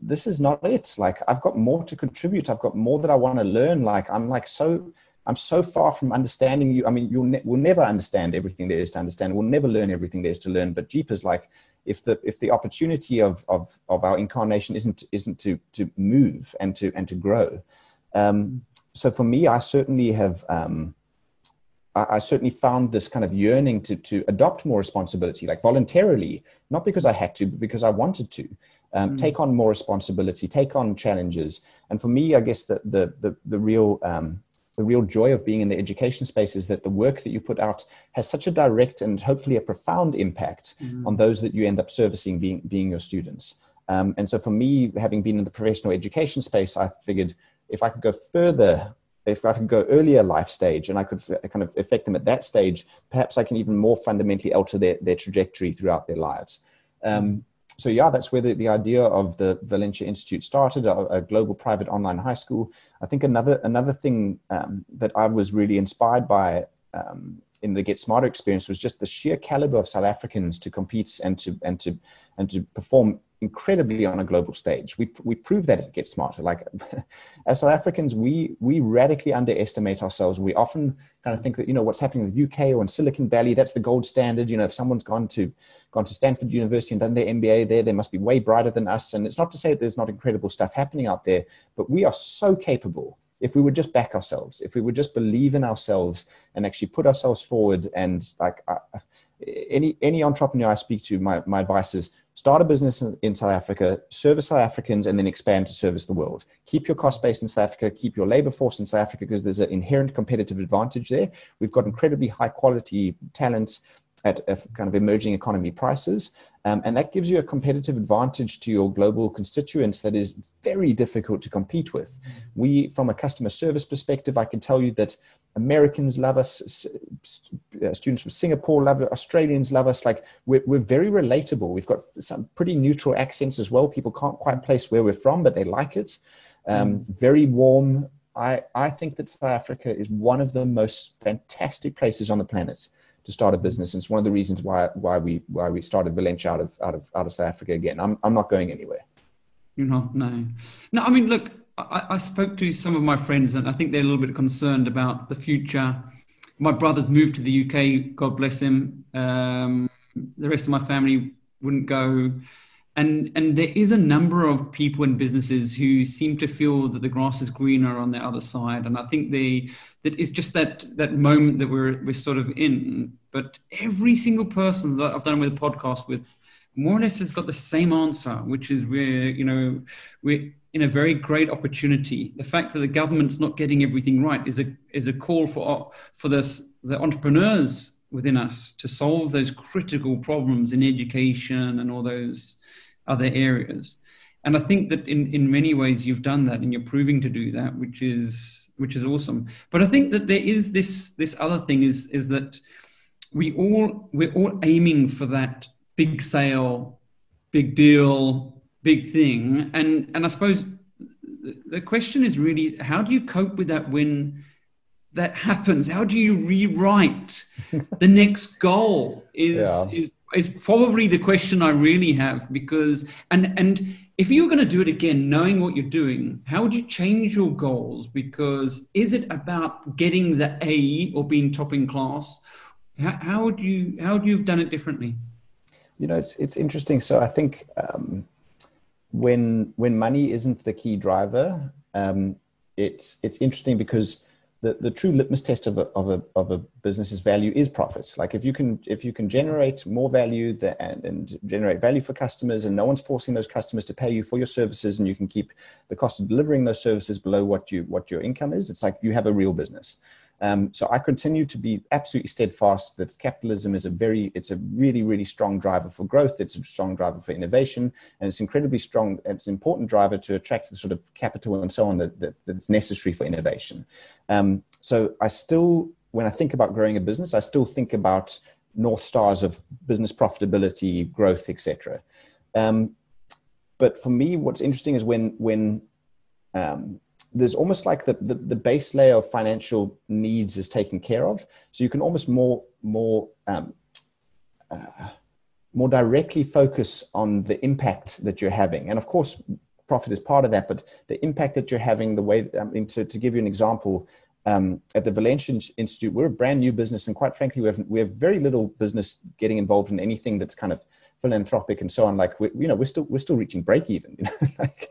this is not it. Like, I've got more to contribute. I've got more that I want to learn. Like, I'm like so I'm so far from understanding you. I mean, you'll ne- we'll never understand everything there is to understand. We'll never learn everything there is to learn. But Jeepers, like, if the if the opportunity of of of our incarnation isn't isn't to to move and to and to grow. Um, so for me, I certainly have. Um, I, I certainly found this kind of yearning to to adopt more responsibility, like voluntarily, not because I had to, but because I wanted to. Um, mm. Take on more responsibility, take on challenges, and for me, I guess the the the, the real um, the real joy of being in the education space is that the work that you put out has such a direct and hopefully a profound impact mm-hmm. on those that you end up servicing being, being your students. Um, and so for me, having been in the professional education space, I figured if I could go further, if I could go earlier life stage and I could kind of affect them at that stage, perhaps I can even more fundamentally alter their, their trajectory throughout their lives. Um, so yeah, that's where the, the idea of the Valenture Institute started, a, a global private online high school. I think another another thing um, that I was really inspired by um, in the GetSmarter experience was just the sheer caliber of South Africans to compete and to and to and to perform incredibly on a global stage. We we prove that it gets smarter. Like as South Africans, we we radically underestimate ourselves. We often kind of think that you know what's happening in the UK or in Silicon Valley, that's the gold standard. You know, if someone's gone to gone to Stanford University and done their MBA there, they must be way brighter than us. And it's not to say that there's not incredible stuff happening out there, but we are so capable. If we would just back ourselves, if we would just believe in ourselves and actually put ourselves forward, and like uh, any any entrepreneur I speak to, my my advice is start a business in, South Africa, service South Africans, and then expand to service the world. Keep your cost base in South Africa, keep your labor force in South Africa because there's an inherent competitive advantage there. We've got incredibly high quality talent at a kind of emerging economy prices. Um, and that gives you a competitive advantage to your global constituents that is very difficult to compete with. We, from a customer service perspective, I can tell you that Americans love us, uh, students from Singapore love us, Australians love us. Like we're, we're very relatable. We've got some pretty neutral accents as well. People can't quite place where we're from, but they like it. Um, mm. Very warm. I, I think that South Africa is one of the most fantastic places on the planet to start a business. And it's one of the reasons why why we why we started Valenture out of out of out of South Africa again. I'm I'm not going anywhere. You're not, no. No, I mean look, I, I, spoke to some of my friends, and I think they're a little bit concerned about the future. My brother's moved to the UK. God bless him. Um, the rest of my family wouldn't go, and and there is a number of people and businesses who seem to feel that the grass is greener on the other side, and I think they that it's just that that moment that we're we're sort of in. But every single person that I've done with a podcast with, more or less has got the same answer, which is we're you know we're in a very great opportunity. The fact that the government's not getting everything right is a is a call for for this, the entrepreneurs within us to solve those critical problems in education and all those other areas. and I think that in, in many ways you've done that and you're proving to do that, which is which is awesome. But I think that there is this this other thing is is that we all we're all aiming for that big sale, big deal, big thing, and and I suppose the question is really how do you cope with that when that happens? How do you rewrite the next goal? Is yeah. is is probably the question I really have because and and if you were going to do it again, knowing what you're doing, how would you change your goals? Because is it about getting the A or being top in class? How, how would you how would you have done it differently? You know, it's it's interesting. So I think um, when when money isn't the key driver, um, it's it's interesting because the, the true litmus test of a, of a of a business's value is profit. Like if you can if you can generate more value that, and, and generate value for customers, and no one's forcing those customers to pay you for your services, and you can keep the cost of delivering those services below what you what your income is, it's like you have a real business. Um, so I continue to be absolutely steadfast that capitalism is a very, it's a really, really strong driver for growth. It's a strong driver for innovation, and it's incredibly strong. It's an important driver to attract the sort of capital and so on that, that that's necessary for innovation. Um, so I still, when I think about growing a business, I still think about north stars of business profitability, growth, etc. Um, but for me, what's interesting is when when um, there's almost like the, the, the, base layer of financial needs is taken care of. So you can almost more more um, uh, more directly focus on the impact that you're having. And of course, profit is part of that, but the impact that you're having, the way, I mean, to, to give you an example, um, at the Valenture Institute, we're a brand new business, and quite frankly, we have, we have very little business getting involved in anything that's kind of philanthropic and so on like we, you know we're still we're still reaching break even you know like,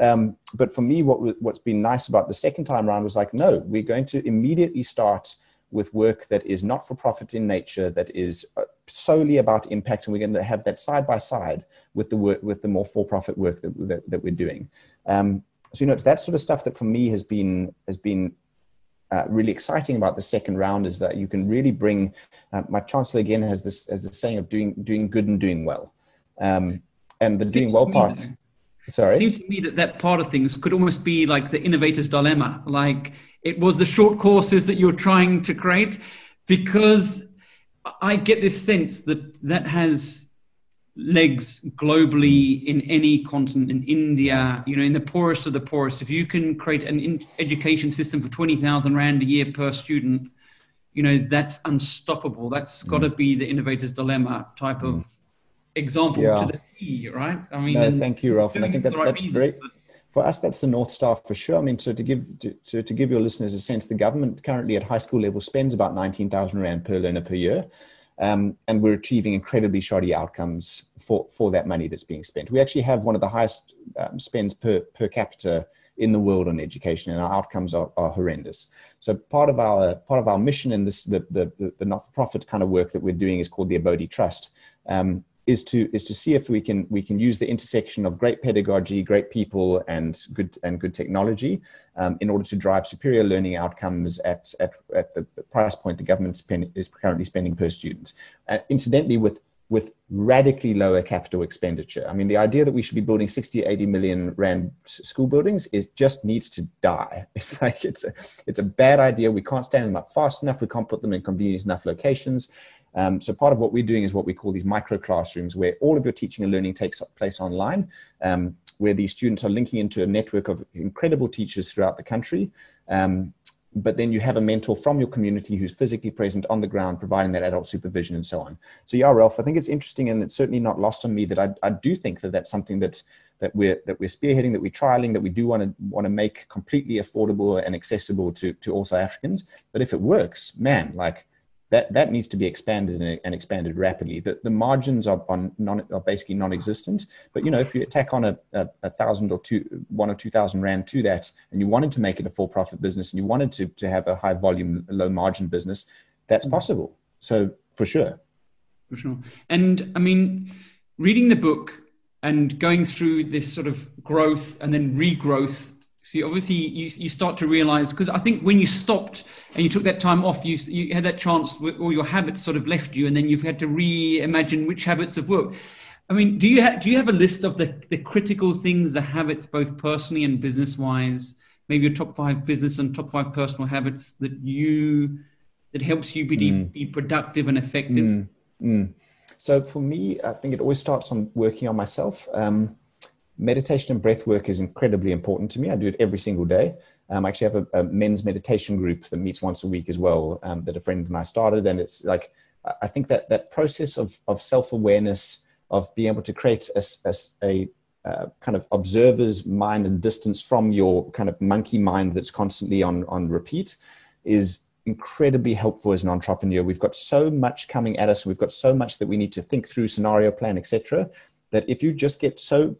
um, but for me what what's been nice about the second time around was like no we're going to immediately start with work that is not for profit in nature that is uh, solely about impact and we're going to have that side by side with the work with the more for profit work that, that, that we're doing. Um, so you know it's that sort of stuff that for me has been has been uh, really exciting about the second round is that you can really bring. Uh, my chancellor again has this as the saying of doing doing good and doing well, um, and the doing well part. Sorry, it seems to me that that part of things could almost be like the innovator's dilemma. Like it was the short courses that you're trying to create, because I get this sense that that has legs globally in any continent in india you know in the poorest of the poorest if you can create an in- education system for 20000 rand a year per student you know that's unstoppable That's got to mm. be the innovator's dilemma type of mm. example yeah. to the T, right i mean no, thank you ralph and i think that, right that's reasons, great but... for us that's the north star for sure i mean so to give to, to, to give your listeners a sense the government currently at high school level spends about 19000 rand per learner per year um, and we're achieving incredibly shoddy outcomes for, for that money that's being spent. We actually have one of the highest um, spends per, per capita in the world on education, and our outcomes are, are horrendous. So part of our part of our mission and this the the, the not-for-profit kind of work that we're doing is called the Abodi Trust. Um, is to is to see if we can we can use the intersection of great pedagogy, great people, and good and good technology um, in order to drive superior learning outcomes at at, at the price point the government is currently spending per student. Uh, incidentally, with with radically lower capital expenditure. I mean, the idea that we should be building 60, 80 million rand school buildings is just needs to die. It's like it's a it's a bad idea. We can't stand them up fast enough. We can't put them in convenient enough locations. Um, so part of what we're doing is what we call these micro classrooms, where all of your teaching and learning takes place online, um, where these students are linking into a network of incredible teachers throughout the country. Um, but then you have a mentor from your community who's physically present on the ground, providing that adult supervision and so on. So yeah, Ralph, I think it's interesting, and it's certainly not lost on me that I, I do think that that's something that that we're that we're spearheading, that we're trialing, that we do want to want to make completely affordable and accessible to to all South Africans. But if it works, man, like that that needs to be expanded and, and expanded rapidly. The, the margins are, are, non, are basically non-existent. But you know, if you attack on a, a, a, thousand or two, one or two thousand rand to that, and you wanted to make it a for-profit business, and you wanted to to have a high volume, low margin business, that's mm. possible. So for sure, for sure. And I mean, reading the book and going through this sort of growth and then regrowth so obviously you, you start to realize because I think when you stopped and you took that time off, you you had that chance, all your habits sort of left you, and then you've had to reimagine which habits have worked. I mean, do you ha- do you have a list of the the critical things, the habits, both personally and business wise? Maybe your top five business and top five personal habits that you that helps you be mm. be productive and effective. Mm. Mm. So for me, I think it always starts on working on myself. Um, meditation and breath work is incredibly important to me. I do it every single day. Um, I actually have a, a, men's meditation group that meets once a week as well um, that a friend and I started. And it's like, I think that that process of, of self awareness, of being able to create a, a, a uh, kind of observer's mind and distance from your kind of monkey mind that's constantly on, on repeat is incredibly helpful as an entrepreneur. We've got so much coming at us. We've got so much that we need to think through, scenario plan, etc. That if you just get so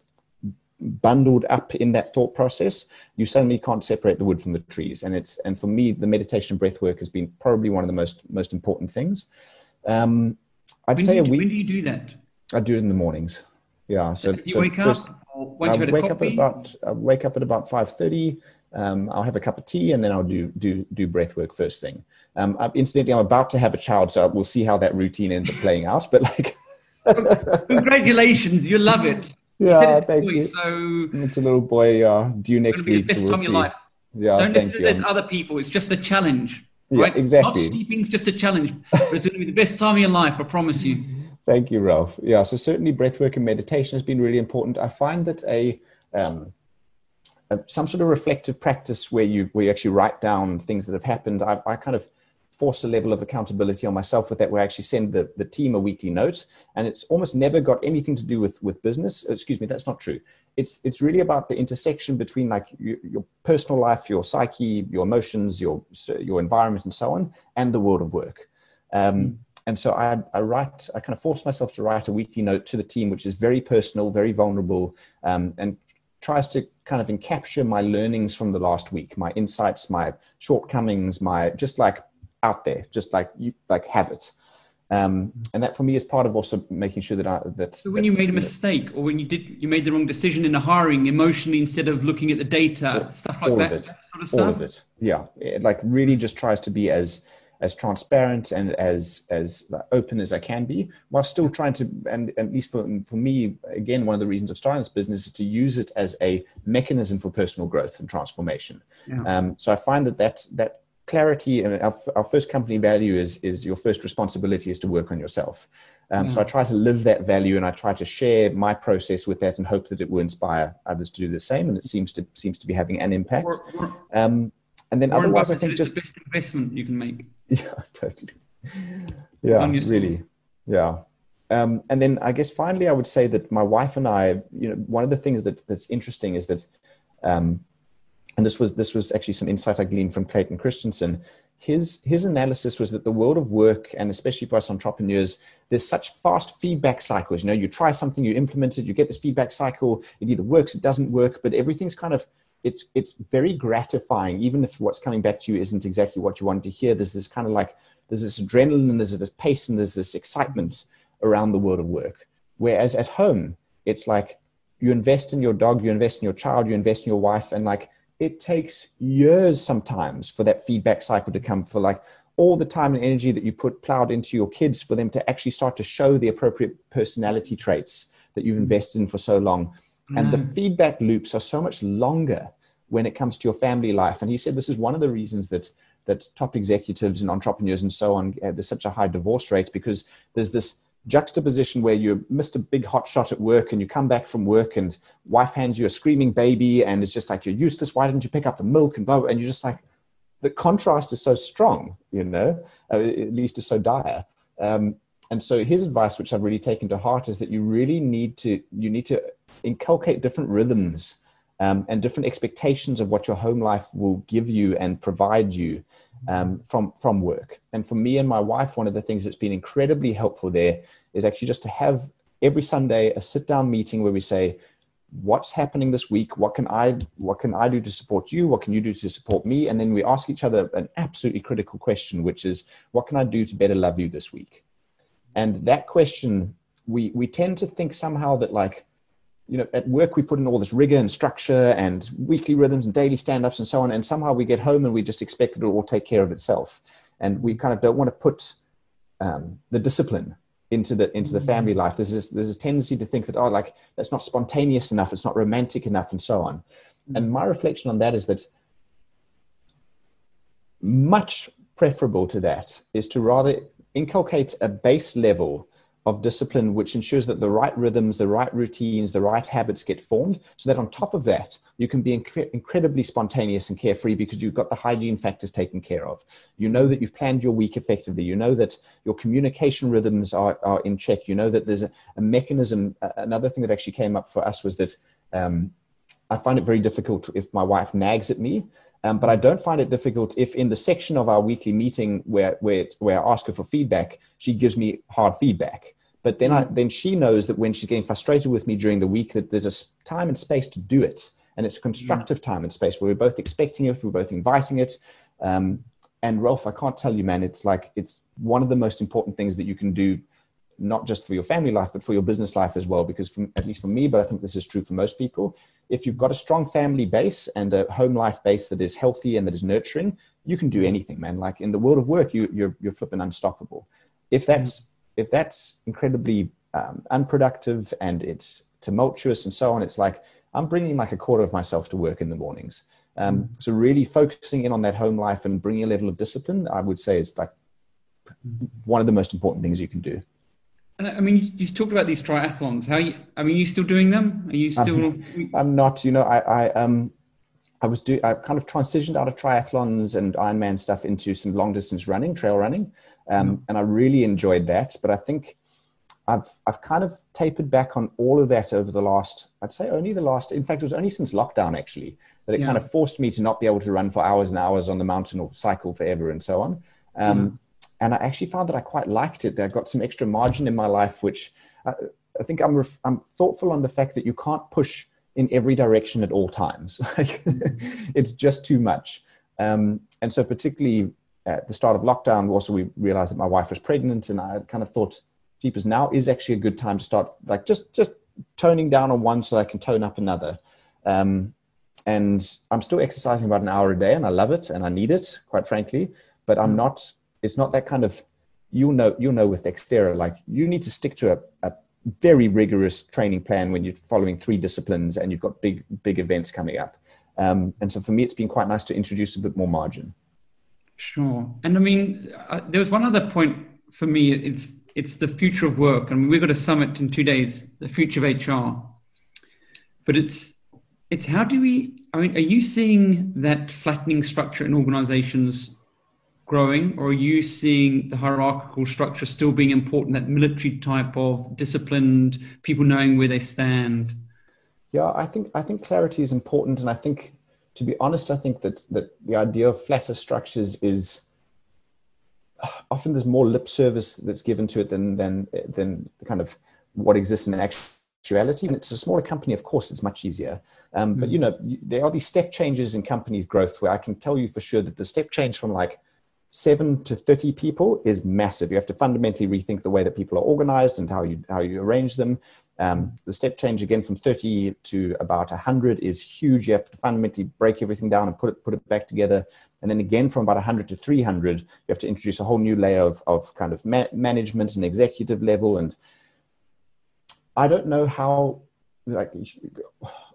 bundled up in that thought process, you suddenly can't separate the wood from the trees. And it's and for me, the meditation breath work has been probably one of the most most important things. Um, I'd when say you, a week. When do you do that? I do it in the mornings. Yeah. So if you so wake first, up. I wake up at about I wake up at about five thirty. Um, I'll have a cup of tea and then I'll do do do breath work first thing. Um, I, incidentally, I'm about to have a child, so we'll see how that routine ends up playing out. But like, congratulations, you love it. Yeah, thank boy, you. So it's a little boy. Uh, due next week. Best so we'll time of your life. Yeah, don't listen to there's other people. It's just a challenge. Right? Yeah, exactly. Not sleeping's just a challenge, but it's going to be the best time of your life. I promise you. Thank you, Ralph. Yeah, so certainly breathwork and meditation has been really important. I find that a, um, a some sort of reflective practice where you where you actually write down things that have happened. I, I kind of force a level of accountability on myself with that where I actually send the, the team a weekly note and it's almost never got anything to do with with business. Excuse me that's not true. It's it's really about the intersection between like your, your personal life your psyche your emotions your your environment and so on and the world of work. Um, mm. and so I, I write i kind of force myself to write a weekly note to the team which is very personal very vulnerable um, and tries to kind of encapture my learnings from the last week my insights my shortcomings my just like out there, just like you like have it. Um, and that for me is part of also making sure that I that. So when you made a mistake, or when you did you made the wrong decision in a hiring emotionally instead of looking at the data, all, stuff like that, that sort of stuff. All of it, yeah. It like really just tries to be as as transparent and as as open as I can be, while still trying to, and at least for for me, again, one of the reasons of starting this business is to use it as a mechanism for personal growth and transformation. Yeah. Um, so I find that that that clarity and our, our first company value is is your first responsibility is to work on yourself. Um, so i try to live that value and i try to share my process with that and hope that it will inspire others to do the same and it seems to seems to be having an impact. Um, and then otherwise i think just the best investment you can make? Yeah totally. Yeah really. Yeah. Um, and then i guess finally i would say that my wife and i you know one of the things that that's interesting is that um, and this was this was actually some insight I gleaned from Clayton Christensen. His his analysis was that the world of work, and especially for us entrepreneurs, there's such fast feedback cycles. You know, you try something, you implement it, you get this feedback cycle. It either works, it doesn't work, but everything's kind of it's it's very gratifying, even if what's coming back to you isn't exactly what you wanted to hear. There's this kind of like there's this adrenaline there's this pace and there's this excitement around the world of work. Whereas at home, it's like you invest in your dog, you invest in your child, you invest in your wife, and like it takes years sometimes for that feedback cycle to come for like all the time and energy that you put plowed into your kids for them to actually start to show the appropriate personality traits that you've invested in for so long. Mm. And the mm. feedback loops are so much longer when it comes to your family life. And he said this is one of the reasons that that top executives and entrepreneurs and so on, uh, there's such a high divorce rate because there's this juxtaposition where you missed a big hot shot at work and you come back from work and wife hands you a screaming baby and it's just like you're useless. Why didn't you pick up the milk? and blah, blah and you're just like the contrast is so strong you know uh, at least is so dire. Um, and so his advice which i've really taken to heart is that you really need to you need to inculcate different rhythms um, and different expectations of what your home life will give you and provide you um, from from work. And for me and my wife, one of the things that's been incredibly helpful there is actually just to have every Sunday a sit down meeting where we say, what's happening this week? What can i what can i do to support you? What can you do to support me? And then we ask each other an absolutely critical question which is what can i do to better love you this week? And that question we we tend to think somehow that like you know, at work we put in all this rigor and structure and weekly rhythms and daily stand-ups and so on, and somehow we get home and we just expect it will all take care of itself, and we kind of don't want to put um, the discipline into the into the family life. There's this there's a tendency to think that oh, like that's not spontaneous enough, it's not romantic enough, and so on. And my reflection on that is that much preferable to that is to rather inculcate a base level of discipline which ensures that the right rhythms, the right routines, the right habits get formed, so that on top of that, you can be incre- incredibly spontaneous and carefree because you've got the hygiene factors taken care of. You know that you've planned your week effectively. You know that your communication rhythms are, are in check. You know that there's a, a mechanism. Another thing that actually came up for us was that um, I find it very difficult if my wife nags at me. Um, but I don't find it difficult if in the section of our weekly meeting where, where, where I ask her for feedback, she gives me hard feedback. But then, I, mm. then she knows that when she's getting frustrated with me during the week, that there's a time and space to do it. And it's a constructive time and space where we're both expecting it, we're both inviting it. Um, and Rolf, I can't tell you, man, it's like, it's one of the most important things that you can do not just for your family life, but for your business life as well. Because, from, at least for me, but I think this is true for most people, if you've got a strong family base and a home life base that is healthy and that is nurturing, you can do anything, man. Like in the world of work, you, you're you're flipping unstoppable. If that's mm-hmm. If that's incredibly um, unproductive and it's tumultuous and so on, it's like I'm bringing like a quarter of myself to work in the mornings. Um, mm-hmm. so really focusing in on that home life and bringing a level of discipline, I would say is like one of the most important things you can do. And I mean, you talked about these triathlons. How you? I mean, you still doing them? Are you still? I'm, I'm not. You know, I, I um, I was do. I kind of transitioned out of triathlons and Ironman stuff into some long distance running, trail running, um, mm. and I really enjoyed that. But I think I've I've kind of tapered back on all of that over the last. I'd say only the last. In fact, it was only since lockdown actually that it yeah. kind of forced me to not be able to run for hours and hours on the mountain or cycle forever and so on. Um, mm and I actually found that I quite liked it. I got some extra margin in my life, which I, I think I'm ref, I'm thoughtful on the fact that you can't push in every direction at all times. it's just too much. Um, and so, particularly at the start of lockdown, also we realized that my wife was pregnant, and I kind of thought, "Jeepers, now is actually a good time to start like just just toning down on one so I can tone up another." Um, and I'm still exercising about an hour a day, and I love it, and I need it, quite frankly. But I'm mm. not it's not that kind of you know you know with Xterra like you need to stick to a, a very rigorous training plan when you're following three disciplines and you've got big big events coming up. Um, and so for me, it's been quite nice to introduce a bit more margin. Sure, and I mean, uh, there was one other point for me. It's it's the future of work. I mean, we've got a summit in two days, the future of HR. But it's it's how do we? I mean, are you seeing that flattening structure in organizations growing, or are you seeing the hierarchical structure still being important, that military type of disciplined people knowing where they stand? Yeah, I think I think clarity is important, and I think, to be honest, I think that that the idea of flatter structures is often there's more lip service that's given to it than than than kind of what exists in actuality. And it's a smaller company, of course, it's much easier. Um, mm-hmm. But you know, there are these step changes in companies' growth where I can tell you for sure that the step change from like seven to 30 people is massive. You have to fundamentally rethink the way that people are organized and how you, how you arrange them. Um, the step change again from 30 to about 100 is huge. You have to fundamentally break everything down and put it, put it back together. And then again, from about 100 to 300, you have to introduce a whole new layer of, of kind of ma- management and executive level. And I don't know how, like,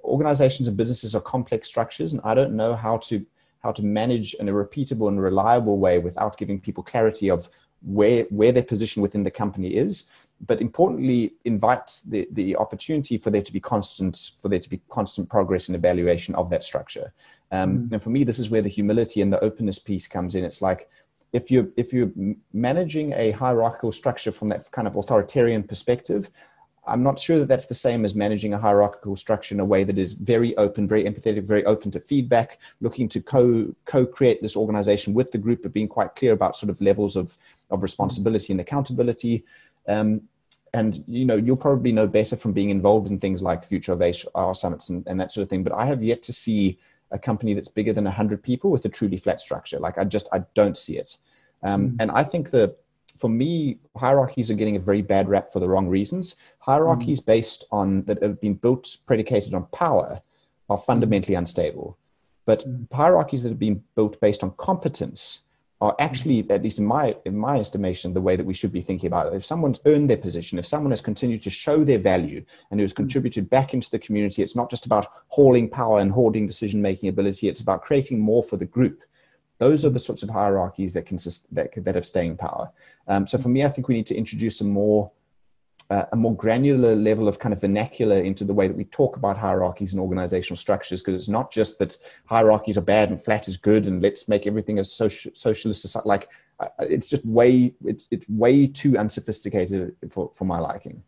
organizations and businesses are complex structures, and I don't know how to how to manage in a repeatable and reliable way without giving people clarity of where where their position within the company is. But importantly invite the, the opportunity for there to be constant for there to be constant progress and evaluation of that structure. Um, mm-hmm. and for me this is where the humility and the openness piece comes in. It's like if you're if you're managing a hierarchical structure from that kind of authoritarian perspective I'm not sure that that's the same as managing a hierarchical structure in a way that is very open, very empathetic, very open to feedback, looking to co co create this organization with the group, but being quite clear about sort of levels of of responsibility and accountability. Um, and you know, you'll probably know better from being involved in things like future of HR summits and, and that sort of thing. But I have yet to see a company that's bigger than 100 people with a truly flat structure. Like I just I don't see it. Um, mm. And I think the for me, hierarchies are getting a very bad rap for the wrong reasons. Hierarchies mm. based on that have been built predicated on power are fundamentally mm. unstable. But mm. hierarchies that have been built based on competence are actually, at least in my in my estimation, the way that we should be thinking about it. If someone's earned their position, if someone has continued to show their value and who has contributed back into the community, it's not just about hauling power and hoarding decision making ability. It's about creating more for the group. Those are the sorts of hierarchies that consist that that have staying power. Um, so for me, I think we need to introduce a more uh, a more granular level of kind of vernacular into the way that we talk about hierarchies and organizational structures because it's not just that hierarchies are bad and flat is good and let's make everything a social, socialist like uh, it's just way it's, it's way too unsophisticated for, for my liking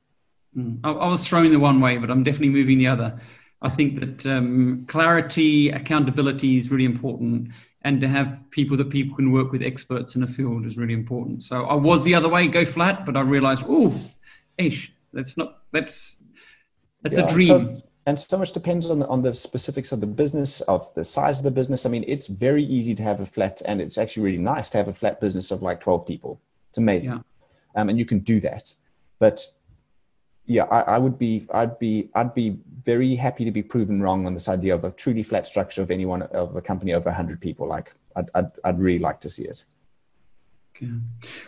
mm. I, I, was throwing the one way but i'm definitely moving the other i think that um, clarity accountability is really important and to have people that people can work with experts in a field is really important so i was the other way go flat but i realized oh ish. That's not. That's that's yeah, a dream. So, and so much depends on the, on the specifics of the business, of the size of the business. I mean, it's very easy to have a flat, and it's actually really nice to have a flat business of like twelve people. It's amazing, yeah. um, and you can do that. But yeah, I, I, would be, I'd be, I'd be very happy to be proven wrong on this idea of a truly flat structure of anyone of a company over hundred people. Like, I'd, I'd, I'd really like to see it. Yeah.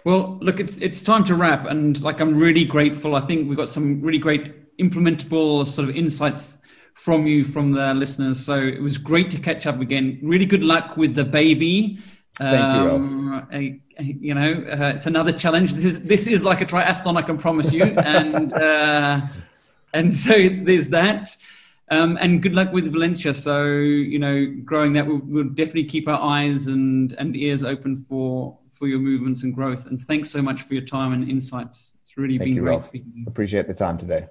Well, look, it's it's time to wrap, and like I'm really grateful. I think we've got some really great implementable sort of insights from you, from the listeners. So it was great to catch up again. Really good luck with the baby. Thank um, you, you know, uh, it's another challenge. This is this is like a triathlon, I can promise you. and uh, and so there's that. Um, and good luck with Valenture. So you know, growing that, we'll, we'll definitely keep our eyes and and ears open for for your movements and growth. And thanks so much for your time and insights. It's really Thank been you, great Ralph. speaking. Appreciate the time today.